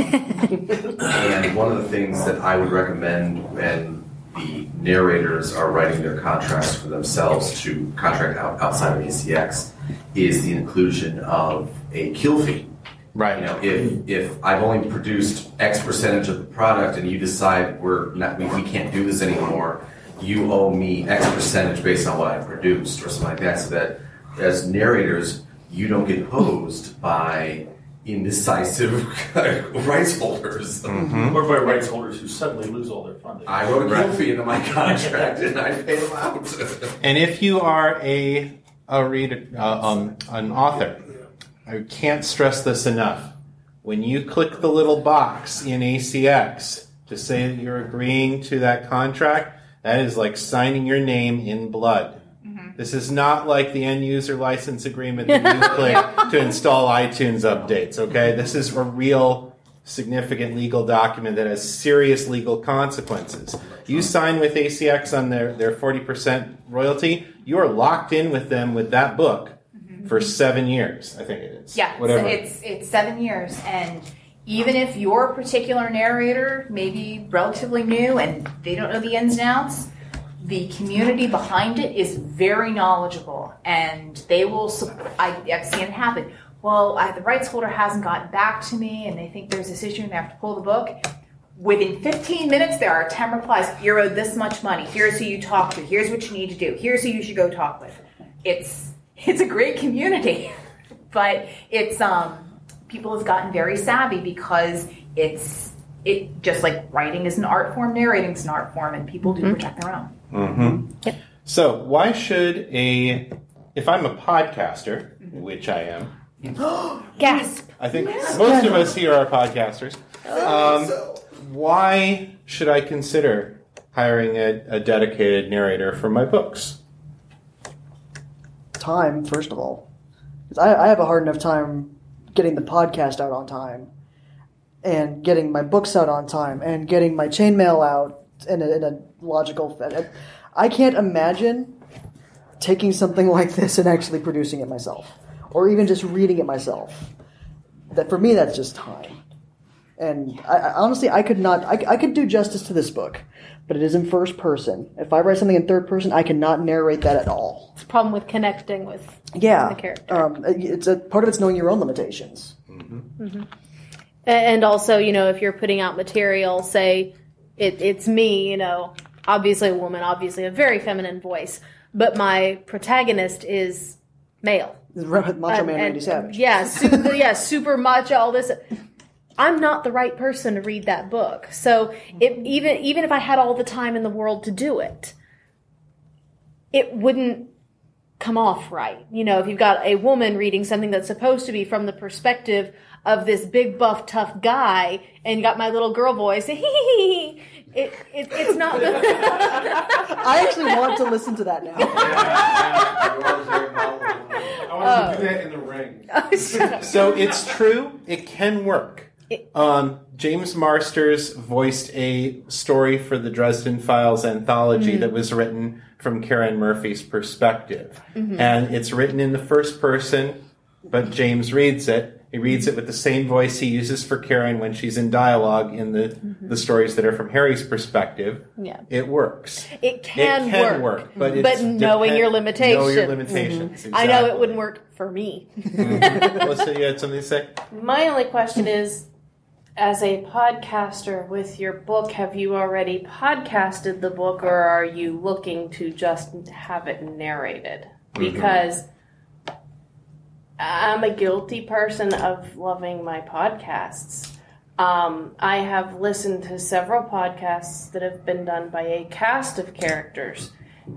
Speaker 8: and one of the things that I would recommend when the narrators are writing their contracts for themselves to contract out outside of ACX is the inclusion of a kill fee.
Speaker 4: Right.
Speaker 8: You know, if if I've only produced X percentage of the product and you decide we're not we, we can't do this anymore, you owe me X percentage based on what I produced or something like that, so that as narrators you don't get posed by indecisive (laughs) rights holders.
Speaker 5: Or by rights holders who suddenly lose all their funding.
Speaker 8: I wrote a kill
Speaker 4: Right.
Speaker 8: fee into my contract and I paid them out.
Speaker 4: And if you are a a reader, uh, um, an author, I can't stress this enough. When you click the little box in ACX to say that you're agreeing to that contract, that is like signing your name in blood. Mm-hmm. This is not like the end user license agreement that you (laughs) click to install iTunes updates, okay? This is a real significant legal document that has serious legal consequences. You sign with ACX on their, their 40% royalty, you are locked in with them with that book for seven years, I think it is.
Speaker 7: Yeah,
Speaker 4: Whatever.
Speaker 7: it's it's seven years, and even if your particular narrator may be relatively new and they don't know the ins and outs, the community behind it is very knowledgeable, and they will. I, I've seen it happen. Well, I, the rights holder hasn't gotten back to me, and they think there's this issue, and they have to pull the book. Within 15 minutes, there are 10 replies. You're owed this much money. Here's who you talk to. Here's what you need to do. Here's who you should go talk with. It's it's a great community, (laughs) but it's um people have gotten very savvy because it's it just like writing is an art form, narrating is an art form, and people do protect their own.
Speaker 4: Mm-hmm. So, why should a, if I'm a podcaster, which I am, (gasps)
Speaker 2: Gasp.
Speaker 4: I think most of us here are podcasters. Um, why should I consider hiring a, a dedicated narrator for my books?
Speaker 1: Time, first of all. 'Cause I, I have a hard enough time getting the podcast out on time, and getting my books out on time, and getting my chainmail out in a, in a logical. fa- I can't imagine taking something (laughs) like this and actually producing it myself, or even just reading it myself. That for me, that's just time. And I, I, honestly, I could not. I, I could do justice to this book, but it is in first person. If I write something in third person, I cannot narrate that at all.
Speaker 2: It's a problem with connecting with
Speaker 1: Yeah,
Speaker 2: the character.
Speaker 1: Um, it's a part of it's knowing your own limitations. Mm-hmm. Mm-hmm.
Speaker 2: A- And also, you know, if you're putting out material, say it, it's me, you know, obviously a woman, obviously a very feminine voice, but my protagonist is male.
Speaker 1: Macho um, Man
Speaker 2: and-
Speaker 1: Randy Savage.
Speaker 2: Yeah, super, (laughs) yeah, super macho. All this. I'm not the right person to read that book. So it, mm-hmm. even even if I had all the time in the world to do it, it wouldn't come off right. You know, if you've got a woman reading something that's supposed to be from the perspective of this big buff tough guy, and you got my little girl voice, (laughs) it, it, it's not.
Speaker 1: I actually want to listen to that now.
Speaker 9: I want to oh. do that in the ring. (laughs)
Speaker 4: Oh, so it's true. It can work. Um, James Marsters voiced a story for the Dresden Files anthology mm-hmm. that was written from Karrin Murphy's perspective, mm-hmm. and it's written in the first person. But James reads it. He reads it with the same voice he uses for Karrin when she's in dialogue in the mm-hmm. the stories that are from Harry's perspective.
Speaker 2: Yeah.
Speaker 4: It works.
Speaker 2: It can,
Speaker 4: it can work, but it's
Speaker 2: but knowing
Speaker 4: depend-
Speaker 2: your limitations.
Speaker 4: Know your limitations.
Speaker 2: I know it wouldn't work for me.
Speaker 4: Melissa, you had something to say?
Speaker 6: My only question is as a podcaster with your book, have you already podcasted the book or are you looking to just have it narrated? Because I'm a guilty person of loving my podcasts. Um, I have listened to several podcasts that have been done by a cast of characters.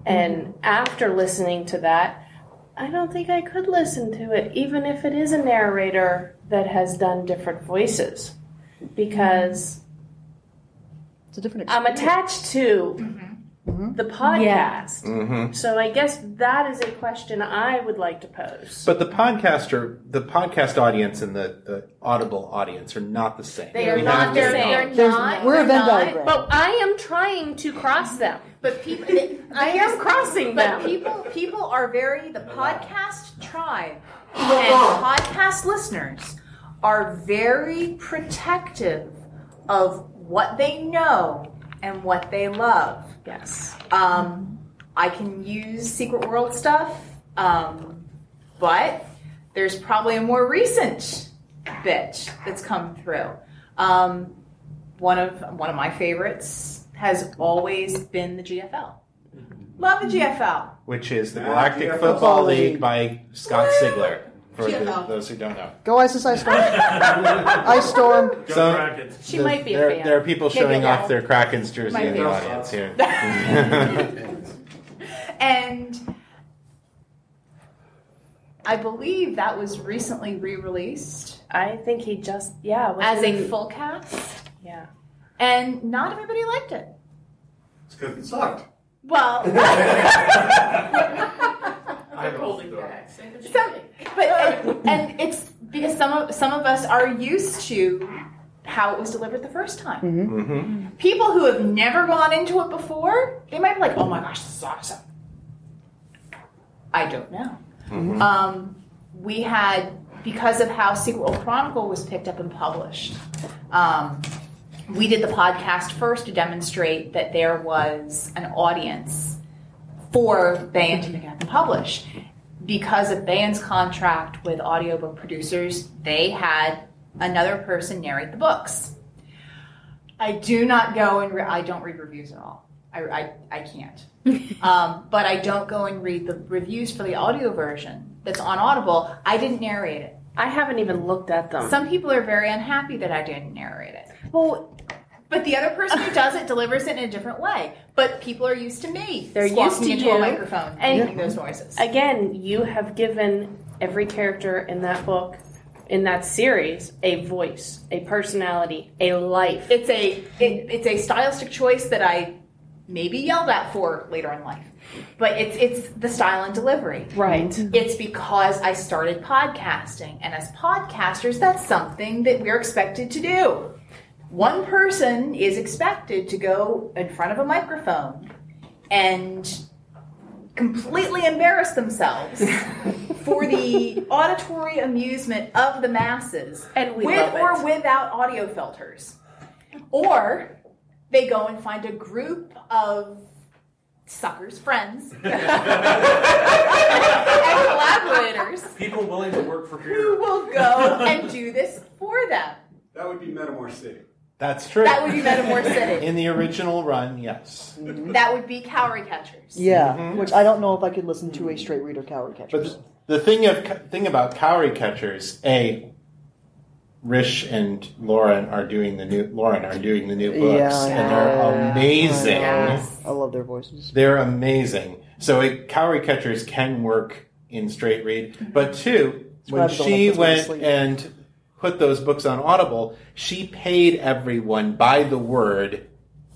Speaker 6: And after listening to that, I don't think I could listen to it, even if it is a narrator that has done different voices, because
Speaker 1: It's a different
Speaker 6: I'm attached to the podcast.
Speaker 4: Mm-hmm.
Speaker 6: So I guess that is a question I would like to pose.
Speaker 4: But the podcaster, the podcast audience and the, the audible audience are not the same.
Speaker 7: They are
Speaker 4: We
Speaker 7: not
Speaker 4: have
Speaker 7: the
Speaker 4: to-
Speaker 7: same.
Speaker 6: They're
Speaker 1: There's-
Speaker 6: not.
Speaker 1: we're a
Speaker 7: they're
Speaker 1: Venn diagram.
Speaker 6: But I am trying to cross them.
Speaker 7: But people, (laughs)
Speaker 6: I am crossing
Speaker 7: But
Speaker 6: them.
Speaker 7: people, people are very the podcast tribe and podcast listeners are very protective of what they know and what they love.
Speaker 6: Yes.
Speaker 7: Um, I can use Secret World stuff, um, but there's probably a more recent bit that's come through. Um, one of one of my favorites has always been the GFL. Love the GFL.
Speaker 4: Which is the Galactic
Speaker 9: yeah.
Speaker 4: Football
Speaker 1: League.
Speaker 4: League by Scott Sigler. For the,
Speaker 7: GFL.
Speaker 4: those who don't know.
Speaker 1: Go Isis Ice Storm. (laughs) Ice Storm.
Speaker 5: Go
Speaker 4: So-
Speaker 5: Krakens.
Speaker 6: She
Speaker 4: The-
Speaker 6: might be a
Speaker 4: there,
Speaker 6: fan.
Speaker 4: there are people
Speaker 6: Maybe
Speaker 4: showing
Speaker 6: a
Speaker 4: off their Kraken's jersey
Speaker 7: Might
Speaker 4: in
Speaker 7: be.
Speaker 4: the audience here. (laughs)
Speaker 7: And I believe that was recently re-released
Speaker 6: I think he just yeah
Speaker 7: as a full cast,
Speaker 6: yeah.
Speaker 7: and not everybody liked it.
Speaker 9: It's because it sucked.
Speaker 7: Well, (laughs)
Speaker 9: I'm holding back.
Speaker 7: some, but and, and it's because some of some of us are used to how it was delivered the first time.
Speaker 4: hmm
Speaker 7: People who have never gone into it before, they might be like, "Oh my gosh, this is awesome." I don't know. Um, we had because of how Secret World Chronicle was picked up and published. Um, we did the podcast first to demonstrate that there was an audience for Baen to pick up and publish. Because of Baen's contract with audiobook producers, they had another person narrate the books. I do not go and re- I don't read reviews at all. I, I, I can't. (laughs) um, but I don't go and read the reviews for the audio version that's on Audible. I didn't narrate it.
Speaker 6: I haven't even looked at them.
Speaker 7: Some people are very unhappy that I didn't narrate it.
Speaker 6: well,
Speaker 7: But the other person who does it delivers it in a different way. But people are used to me.
Speaker 6: They're used to
Speaker 7: into
Speaker 6: you,
Speaker 7: a microphone
Speaker 6: and-
Speaker 7: making those noises.
Speaker 6: again, you have given every character in that book, in that series, a voice, a personality, a life.
Speaker 7: It's a it, it's a stylistic choice that I maybe yelled at for later in life. But it's it's the style and delivery.
Speaker 6: right.
Speaker 7: It's because I started podcasting, and as podcasters, that's something that we're expected to do. One person is expected to go in front of a microphone and completely embarrass themselves (laughs) for the auditory amusement of the masses,
Speaker 6: And we
Speaker 7: with
Speaker 6: love
Speaker 7: or
Speaker 6: it.
Speaker 7: without audio filters. Or they go and find a group of suckers, friends, (laughs) (laughs) and collaborators
Speaker 9: People willing to work for
Speaker 7: who will go and do this for them.
Speaker 9: That would be Metamor City.
Speaker 4: That's true.
Speaker 7: That would be metamorphosis. (laughs)
Speaker 4: In the original run, yes.
Speaker 7: That would be Cowry Catchers.
Speaker 1: Yeah,
Speaker 4: Mhm.
Speaker 1: which I don't know if I could listen to a straight reader coward
Speaker 4: But
Speaker 1: catchers.
Speaker 4: But the thing of thing about cowry catchers, a Rish and Lauren are doing the new Lauren are doing the new books,
Speaker 1: Yeah,
Speaker 4: and they're amazing.
Speaker 7: Yes.
Speaker 1: I love their voices.
Speaker 4: They're amazing. So it, cowry catchers can work in straight read, but two, when she
Speaker 1: have to
Speaker 4: went
Speaker 1: sleep.
Speaker 4: and put those books on Audible, she paid everyone by the word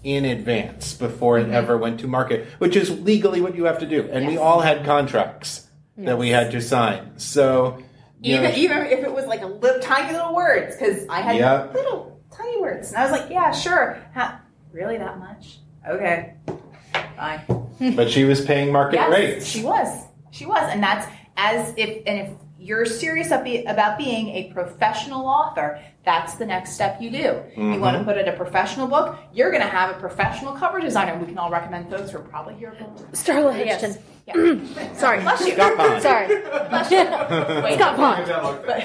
Speaker 4: in advance before
Speaker 1: Mm-hmm.
Speaker 4: it ever went to market, which is legally what you have to do. And we all had contracts that we had to sign. So
Speaker 7: Even,
Speaker 4: know,
Speaker 7: even if it was like a little tiny little words, because I had
Speaker 4: Yeah.
Speaker 7: little tiny words, and I was like, yeah, sure. Ha, really that much? Okay, fine.
Speaker 4: but she was paying market
Speaker 7: yes,
Speaker 4: rates.
Speaker 7: she was. She was, and that's as if and if you're serious about being a professional author, that's the next step you do. You
Speaker 4: Mm-hmm.
Speaker 7: want to put out a professional book. You're going to have a professional cover designer. We can all recommend folks who are probably here.
Speaker 2: Starla
Speaker 6: Yes.
Speaker 2: Huchton.
Speaker 7: Yeah. (clears throat)
Speaker 2: Sorry.
Speaker 7: Bless you.
Speaker 4: Scott Pond.
Speaker 2: Sorry.
Speaker 7: Bless you. Wait. (laughs)
Speaker 2: Scott Pond.
Speaker 7: But,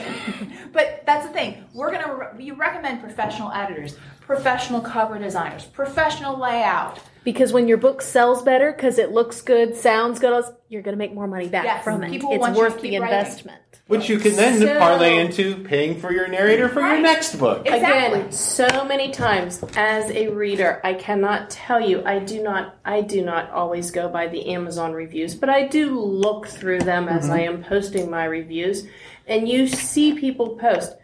Speaker 7: but that's the thing. We're gonna re- we recommend professional editors, professional cover designers, professional layout.
Speaker 2: Because when your book sells better, because it looks good, sounds good, you're going to make more money back
Speaker 7: Yes,
Speaker 2: from it.
Speaker 7: people
Speaker 2: it's
Speaker 7: want you to
Speaker 2: worth the
Speaker 7: writing.
Speaker 2: investment.
Speaker 4: Which you can then
Speaker 6: So-
Speaker 4: parlay into paying for your narrator for your next book.
Speaker 7: Exactly.
Speaker 6: Again, so many times as a reader, I cannot tell you. I do not. I do not always go by the Amazon reviews, but I do look through them as mm-hmm. I am posting my reviews, and you see people post.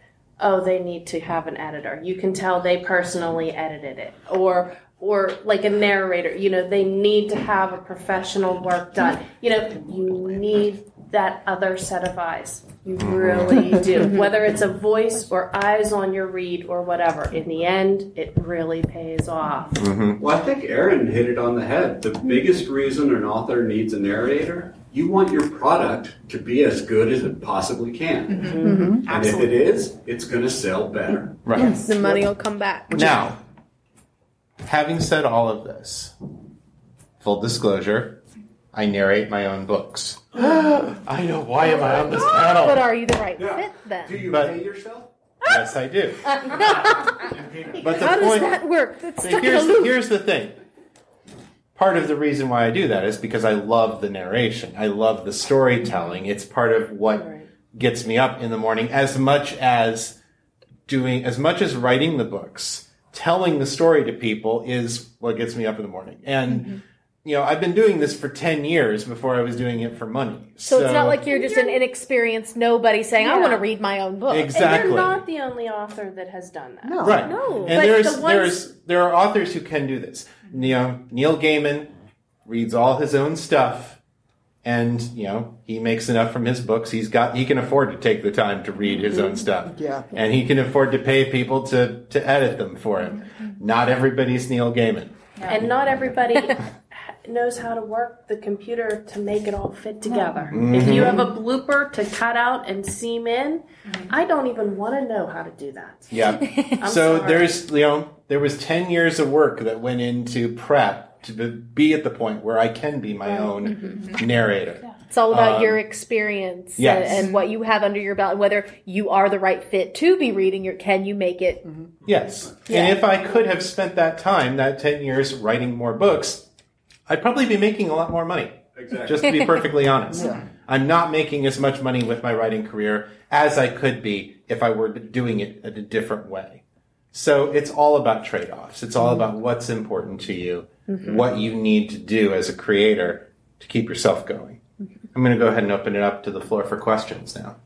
Speaker 6: Oh, they need to have an editor. You can tell they personally edited it, or or like a narrator. You know, they need to have a professional work done. You know, you need that other set of eyes. You really (laughs) do. Whether it's a voice or eyes on your read or whatever, in the end, it really pays off. Mm-hmm.
Speaker 9: Well, I think Aaron hit it on the head. The biggest reason an author needs a narrator, you want your product to be as good as it possibly can. Mm-hmm. Mm-hmm. And if it is, it's going to sell better.
Speaker 4: Right.
Speaker 2: The money will come back.
Speaker 4: Now, having said all of this, full disclosure, I narrate my own books. (gasps) I know. Why am I on this panel?
Speaker 2: But are you the right
Speaker 9: Yeah.
Speaker 2: fit then?
Speaker 9: Do you
Speaker 4: But-
Speaker 9: pay yourself?
Speaker 4: Yes, I do. Uh, (laughs) but the
Speaker 2: How does
Speaker 4: point,
Speaker 2: that work? That's
Speaker 4: See,
Speaker 2: stuck in a
Speaker 4: here's,
Speaker 2: loop.
Speaker 4: here's the thing. Part of the reason why I do that is because I love the narration. I love the storytelling. It's part of what gets me up in the morning as much as doing, as much as writing the books, telling the story to people is what gets me up in the morning. And, mm-hmm. you know, I've been doing this for 10 years before I was doing it for money.
Speaker 2: So it's not like you're just an inexperienced nobody saying, "I want to read my own book."
Speaker 4: Exactly.
Speaker 6: And you're not the only author that has done that.
Speaker 1: No.
Speaker 4: Right.
Speaker 2: No,
Speaker 4: and
Speaker 2: but
Speaker 4: there's
Speaker 2: the ones-
Speaker 4: there's there are authors who can do this. You know, Neil Gaiman reads all his own stuff, and you know he makes enough from his books. He's got he can afford to take the time to read his own mm-hmm. stuff.
Speaker 1: Yeah.
Speaker 4: and he can afford to pay people to to edit them for him. Mm-hmm. Not everybody's Neil Gaiman.
Speaker 6: And not everybody (laughs) knows how to work the computer to make it all fit together. If you mm-hmm. have a blooper to cut out and seam in, I don't even want to know how to do that.
Speaker 4: Yeah. (laughs) so
Speaker 6: sorry.
Speaker 4: there's you know there was ten years of work that went into prep to be- be at the point where I can be my own mm-hmm. narrator.
Speaker 2: It's all about
Speaker 4: Um,
Speaker 2: your experience
Speaker 4: yes.
Speaker 2: and, and what you have under your belt, and whether you are the right fit to be reading. Your can you make it? Mm-hmm.
Speaker 4: Yes.
Speaker 2: Yeah.
Speaker 4: And if I could have spent that time, that 10 years, writing more books, I'd probably be making a lot more money.
Speaker 9: Exactly.
Speaker 4: Just to be perfectly (laughs) honest. I'm not making as much money with my writing career as I could be if I were doing it in a different way. So it's all about trade offs. It's all mm-hmm. about what's important to you, what you need to do as a creator to keep yourself going. I'm going to go ahead and open it up to the floor for questions now.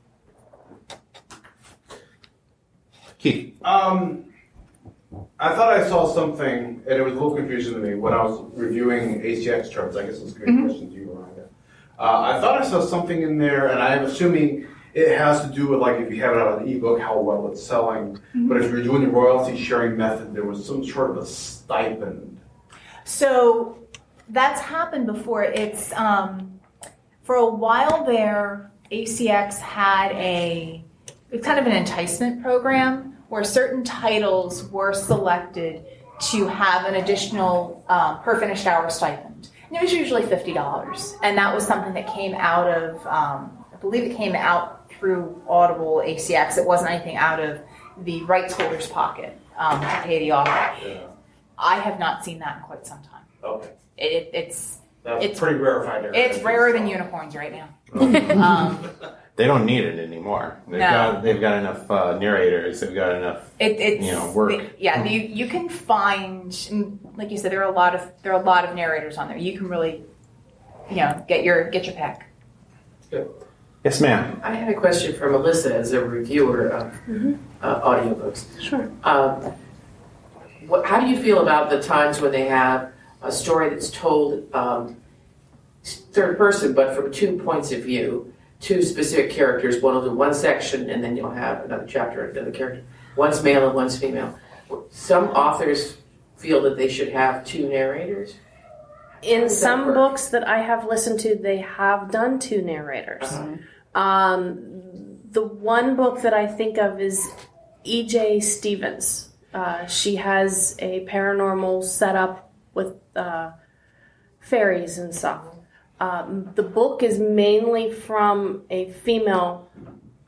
Speaker 4: Keith.
Speaker 10: Um, I thought I saw something, and it was a little confusing to me when I was reviewing ACX terms. I guess it's a good question to you, Miranda. Uh, I thought I saw something in there, and I'm assuming it has to do with like if you have it on an ebook, how well it's selling. But if you're doing the royalty sharing method, there was some sort of a stipend.
Speaker 7: So that's happened before. It's um, for a while there, ACX had a it's kind of an enticement program where certain titles were selected to have an additional um, per finished hour stipend. And it was usually fifty dollars, and that was something that came out of um, I believe it came out through Audible ACX. It wasn't anything out of the rights holder's pocket um, to pay the author. I have not seen that in quite some time.
Speaker 10: Okay.
Speaker 7: It, it's
Speaker 10: That's
Speaker 7: It's-
Speaker 10: pretty rarefied area.
Speaker 7: It's rarer than unicorns right now. (laughs) um, (laughs)
Speaker 4: They don't need it anymore. They've
Speaker 7: No.
Speaker 4: got they've got enough uh, narrators. They've got enough.
Speaker 7: it, it's
Speaker 4: You know, work.
Speaker 7: the- yeah, you you can find, like you said, there are a lot of there are a lot of narrators on there. You can really, you know, get your get your pick.
Speaker 4: Yes, ma'am.
Speaker 11: I had a question for Melissa as a reviewer of uh, audiobooks.
Speaker 6: Sure.
Speaker 11: Um, what, how do you feel about the times when they have a story that's told um, third person, but from two points of view, two specific characters? One will do one section, and then you'll have another chapter, another character. One's male and one's female. Some authors feel that they should have two narrators.
Speaker 6: In some
Speaker 11: work?
Speaker 6: books that I have listened to, they have done two narrators. Um, the one book that I think of is E.J. Stevens. Uh, she has a paranormal setup with uh, fairies and stuff. Um, the book is mainly from a female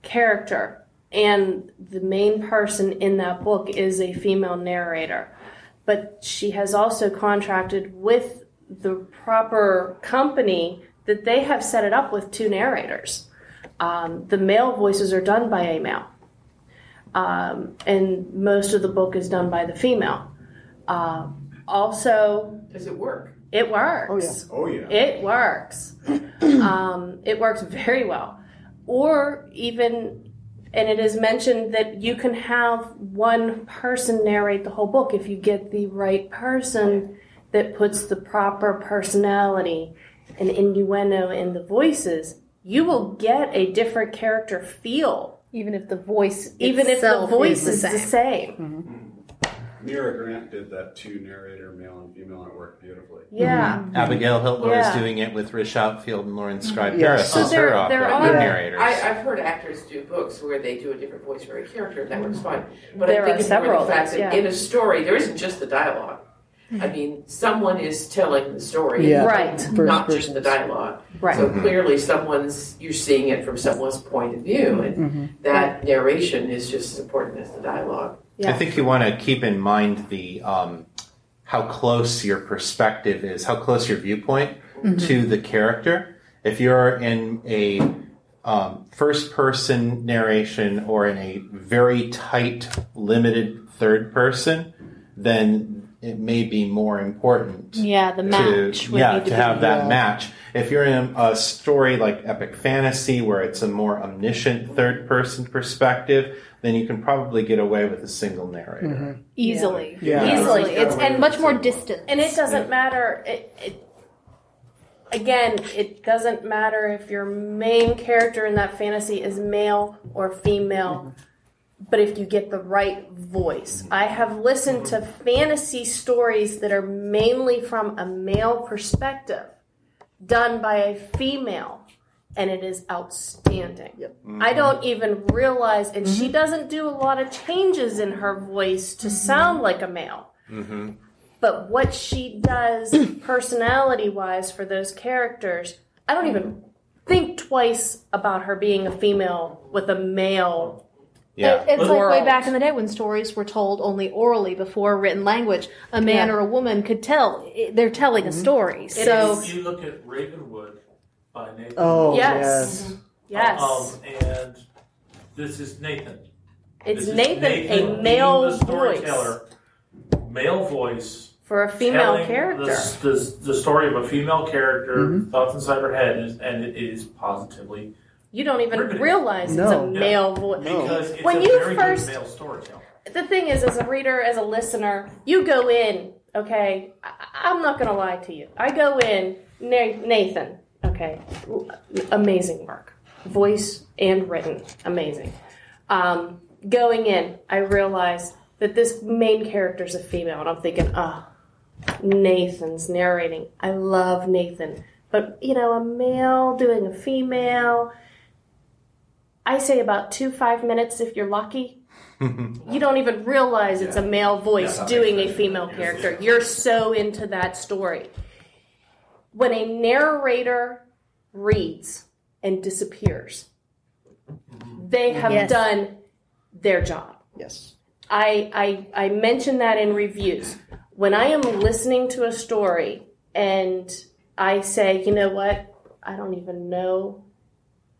Speaker 6: character, and the main person in that book is a female narrator. But she has also contracted with the proper company that they have set it up with two narrators. Um, the male voices are done by a male, um, and most of the book is done by the female. Uh, also,
Speaker 11: Does it work?
Speaker 6: it works.
Speaker 9: Oh yeah. Oh yeah.
Speaker 6: It works. (clears throat) um, it works very well. Or even, and it is mentioned that you can have one person narrate the whole book if you get the right person that puts the proper personality and innuendo in the voices. You will get a different character feel,
Speaker 2: Even if the voice,
Speaker 6: even if the voice
Speaker 2: is
Speaker 6: is
Speaker 2: the
Speaker 6: the
Speaker 2: same.
Speaker 6: same. Mm-hmm. Mm-hmm.
Speaker 9: Mira Grant did that two narrator, male and female, and it worked beautifully.
Speaker 6: Yeah. Mm-hmm.
Speaker 4: Abigail Hilton
Speaker 6: Yeah.
Speaker 4: is doing it with Rish Outfield and Lauren Scribe
Speaker 1: Yes.
Speaker 4: Harris
Speaker 1: So
Speaker 4: as
Speaker 6: there-
Speaker 4: her author,
Speaker 6: there
Speaker 4: the
Speaker 6: are-
Speaker 4: narrators.
Speaker 11: I, I've heard actors do books where they do a different voice for a character, and that works fine. But
Speaker 6: There
Speaker 11: I think
Speaker 6: are
Speaker 11: it's more
Speaker 6: several
Speaker 11: the fact that
Speaker 6: yeah.
Speaker 11: in a story, there isn't just the dialogue. I mean, someone is telling the story,
Speaker 1: Yeah.
Speaker 6: Right.
Speaker 1: First
Speaker 11: not just
Speaker 1: person.
Speaker 11: the dialogue.
Speaker 6: Right.
Speaker 11: So clearly, someone's you're seeing it from someone's point of view, and that narration is just as important as the dialogue.
Speaker 4: I think you want to keep in mind the um, how close your perspective is, how close your viewpoint to the character. If you're in a um, first person narration or in a very tight, limited third person, then it may be more important
Speaker 2: Yeah, the match.
Speaker 4: to yeah
Speaker 2: need
Speaker 4: to have that
Speaker 1: yeah.
Speaker 4: match. If you're in a story like epic fantasy where it's a more omniscient third person perspective, then you can probably get away with a single narrator. Mm-hmm.
Speaker 2: easily.
Speaker 1: Yeah.
Speaker 2: Easily. It's and much more distant.
Speaker 6: And it doesn't matter. It, it, again, it doesn't matter if your main character in that fantasy is male or female, mm-hmm. But if you get the right voice. Mm-hmm. I have listened to mm-hmm. fantasy stories that are mainly from a male perspective, done by a female. And it is outstanding.
Speaker 1: Yep.
Speaker 6: I mm-hmm. don't even realize, and she doesn't do a lot of changes in her voice to sound like a male. But what she does (coughs) personality wise for those characters, I don't even think twice about her being a female with a male.
Speaker 4: Yeah.
Speaker 2: It- it's like way back in the day when stories were told only orally before written language. A man
Speaker 6: Yeah.
Speaker 2: or a woman could tell they're telling a mm-hmm. story. So
Speaker 5: If you look at Ravenwood by Nathan.
Speaker 1: Oh,
Speaker 6: Yes. Mm-hmm. Yes.
Speaker 5: Um, and this is Nathan.
Speaker 6: it's
Speaker 5: is
Speaker 6: Nathan, a male
Speaker 5: the
Speaker 6: voice
Speaker 5: storyteller, male voice.
Speaker 6: for a female character.
Speaker 5: The, the, the story of a female character, mm-hmm. thoughts inside her head, and it is positively
Speaker 6: You don't even
Speaker 5: Riveting.
Speaker 6: realize it's
Speaker 1: No.
Speaker 6: a male voice.
Speaker 5: because it's
Speaker 6: When
Speaker 5: a
Speaker 6: you
Speaker 5: very
Speaker 6: first-
Speaker 5: good male storyteller.
Speaker 6: the thing is, as a reader, as a listener, you go in, okay? I, I'm not going to lie to you. I go in, Na- Nathan, okay? Amazing work. Voice and written, amazing. Um, going in, I realize that this main character is a female, and I'm thinking, oh, Nathan's narrating. I love Nathan. But, you know, a male doing a female, I say about two, five minutes if you're lucky (laughs) you don't even realize it's a male voice
Speaker 8: Yeah,
Speaker 6: doing a female
Speaker 8: Yes,
Speaker 6: character.
Speaker 8: yes.
Speaker 6: You're so into that story. When a narrator reads and disappears, they mm-hmm. have
Speaker 2: Yes.
Speaker 6: done their job.
Speaker 1: Yes.
Speaker 6: I, I I mention that in reviews. When I am listening to a story and I say, you know what? I don't even know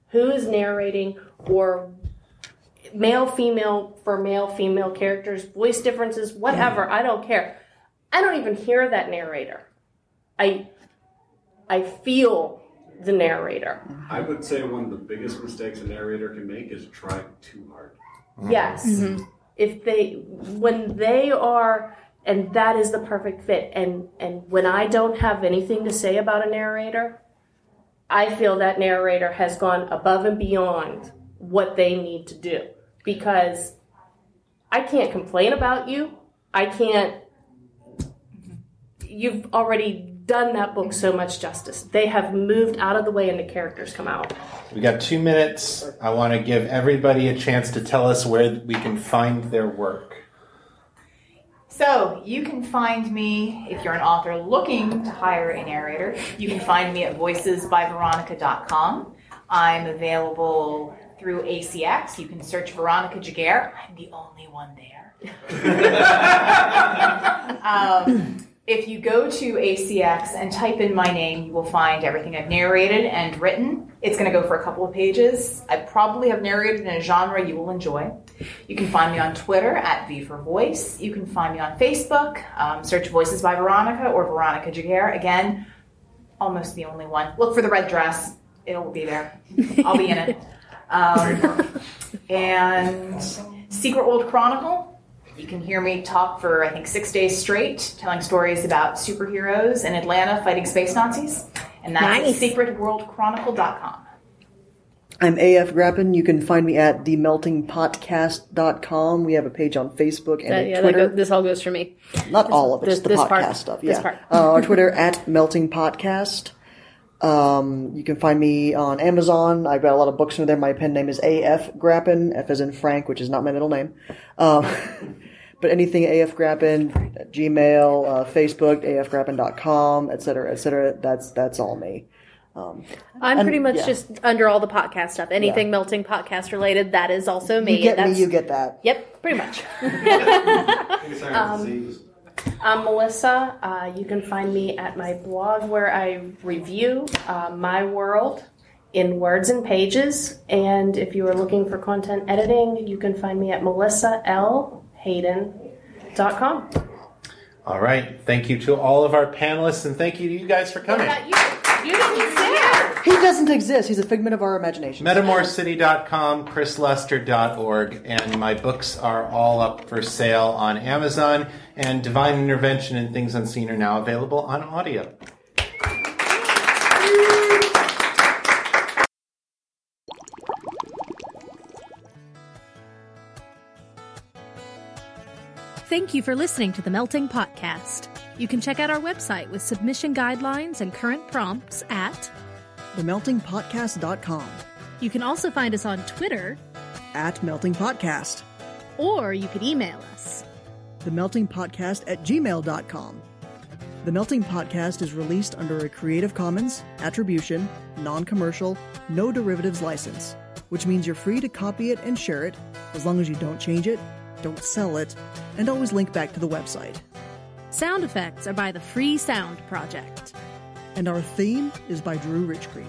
Speaker 6: who is narrating or male, female for male, female characters, voice differences, whatever. Mm. I don't care. I don't even hear that narrator. I I feel the narrator.
Speaker 9: I would say one of the biggest mistakes a narrator can make is try too hard. Mm-hmm.
Speaker 6: Yes. Mm-hmm. If they when they are and that is the perfect fit and and when I don't have anything to say about a narrator, I feel that narrator has gone above and beyond what they need to do because I can't complain about you. I can't you've already done that book so much justice. They have moved out of the way and the characters come out.
Speaker 4: We got two minutes. I want to give everybody a chance to tell us where we can find their work.
Speaker 7: So you can find me if you're an author looking to hire a narrator. You can find me at voicesbyveronica.com. I'm available through ACX. You can search Veronica Giguere. I'm the only one there. (laughs) um, if you go to ACX and type in my name, you will find everything I've narrated and written. It's going to go for a couple of pages. I probably have narrated in a genre you will enjoy. You can find me on Twitter at V for Voice. You can find me on Facebook. Um, search Voices by Veronica or Veronica Giguere. Again, almost the only one. Look for the red dress. It'll be there. I'll be in it. (laughs) Um, and Secret World Chronicle. You can hear me talk for, I think, six days straight, telling stories about superheroes in Atlanta fighting space Nazis. And that's
Speaker 2: Nice.
Speaker 7: at secretworldchronicle.com.
Speaker 1: I'm AF Grappin. You can find me at themeltingpotcast.com. We have a page on Facebook and
Speaker 2: That-
Speaker 1: a
Speaker 2: yeah, that
Speaker 1: Twitter.
Speaker 2: go, this all goes for me.
Speaker 1: Not all of it,
Speaker 2: this-
Speaker 1: the
Speaker 2: this
Speaker 1: podcast
Speaker 2: part.
Speaker 1: stuff.
Speaker 2: This
Speaker 1: Yeah.
Speaker 2: part.
Speaker 1: Uh, our Twitter at Melting Potcast. Um, you can find me on Amazon. I've got a lot of books under there. My pen name is AF Grappin, F as in Frank, which is not my middle name. Um, (laughs) but anything AF Grappin, Gmail, uh, Facebook, afgrappin.com, et cetera, et cetera. That's, that's all me. Um,
Speaker 2: I'm
Speaker 1: And-
Speaker 2: pretty much
Speaker 1: yeah.
Speaker 2: just under all the podcast stuff. Anything melting potcast related, that is also me.
Speaker 1: you get me, you get that.
Speaker 2: Yep, pretty much. (laughs) (laughs)
Speaker 6: Um, I'm Melissa. Uh, you can find me at my blog where I review uh, my world in words and pages. And if you are looking for content editing, you can find me at melissalhayden.com.
Speaker 4: All right. Thank you to all of our panelists, and thank you to you guys for coming.
Speaker 7: You didn't.
Speaker 1: He doesn't exist. He's a figment of our imagination.
Speaker 4: MetamorCity.com, ChrisLester.org, and my books are all up for sale on Amazon. And Divine Intervention and Things Unseen are now available on audio.
Speaker 12: Thank you for listening to the Melting Potcast. You can check out our website with submission guidelines and current prompts at
Speaker 1: TheMeltingPotcast.com.
Speaker 12: You can also find us on Twitter,
Speaker 1: At Melting Potcast.
Speaker 12: or you could email us.
Speaker 1: The Melting Potcast at gmail.com. The Melting Potcast is released under a Creative Commons, Attribution, Non Commercial, No Derivatives license, which means you're free to copy it and share it as long as you don't change it, don't sell it, and always link back to the website.
Speaker 12: Sound effects are by the Free Sound Project.
Speaker 1: And our theme is by Drew Rich Creek.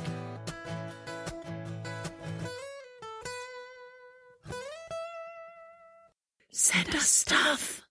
Speaker 12: Send us stuff.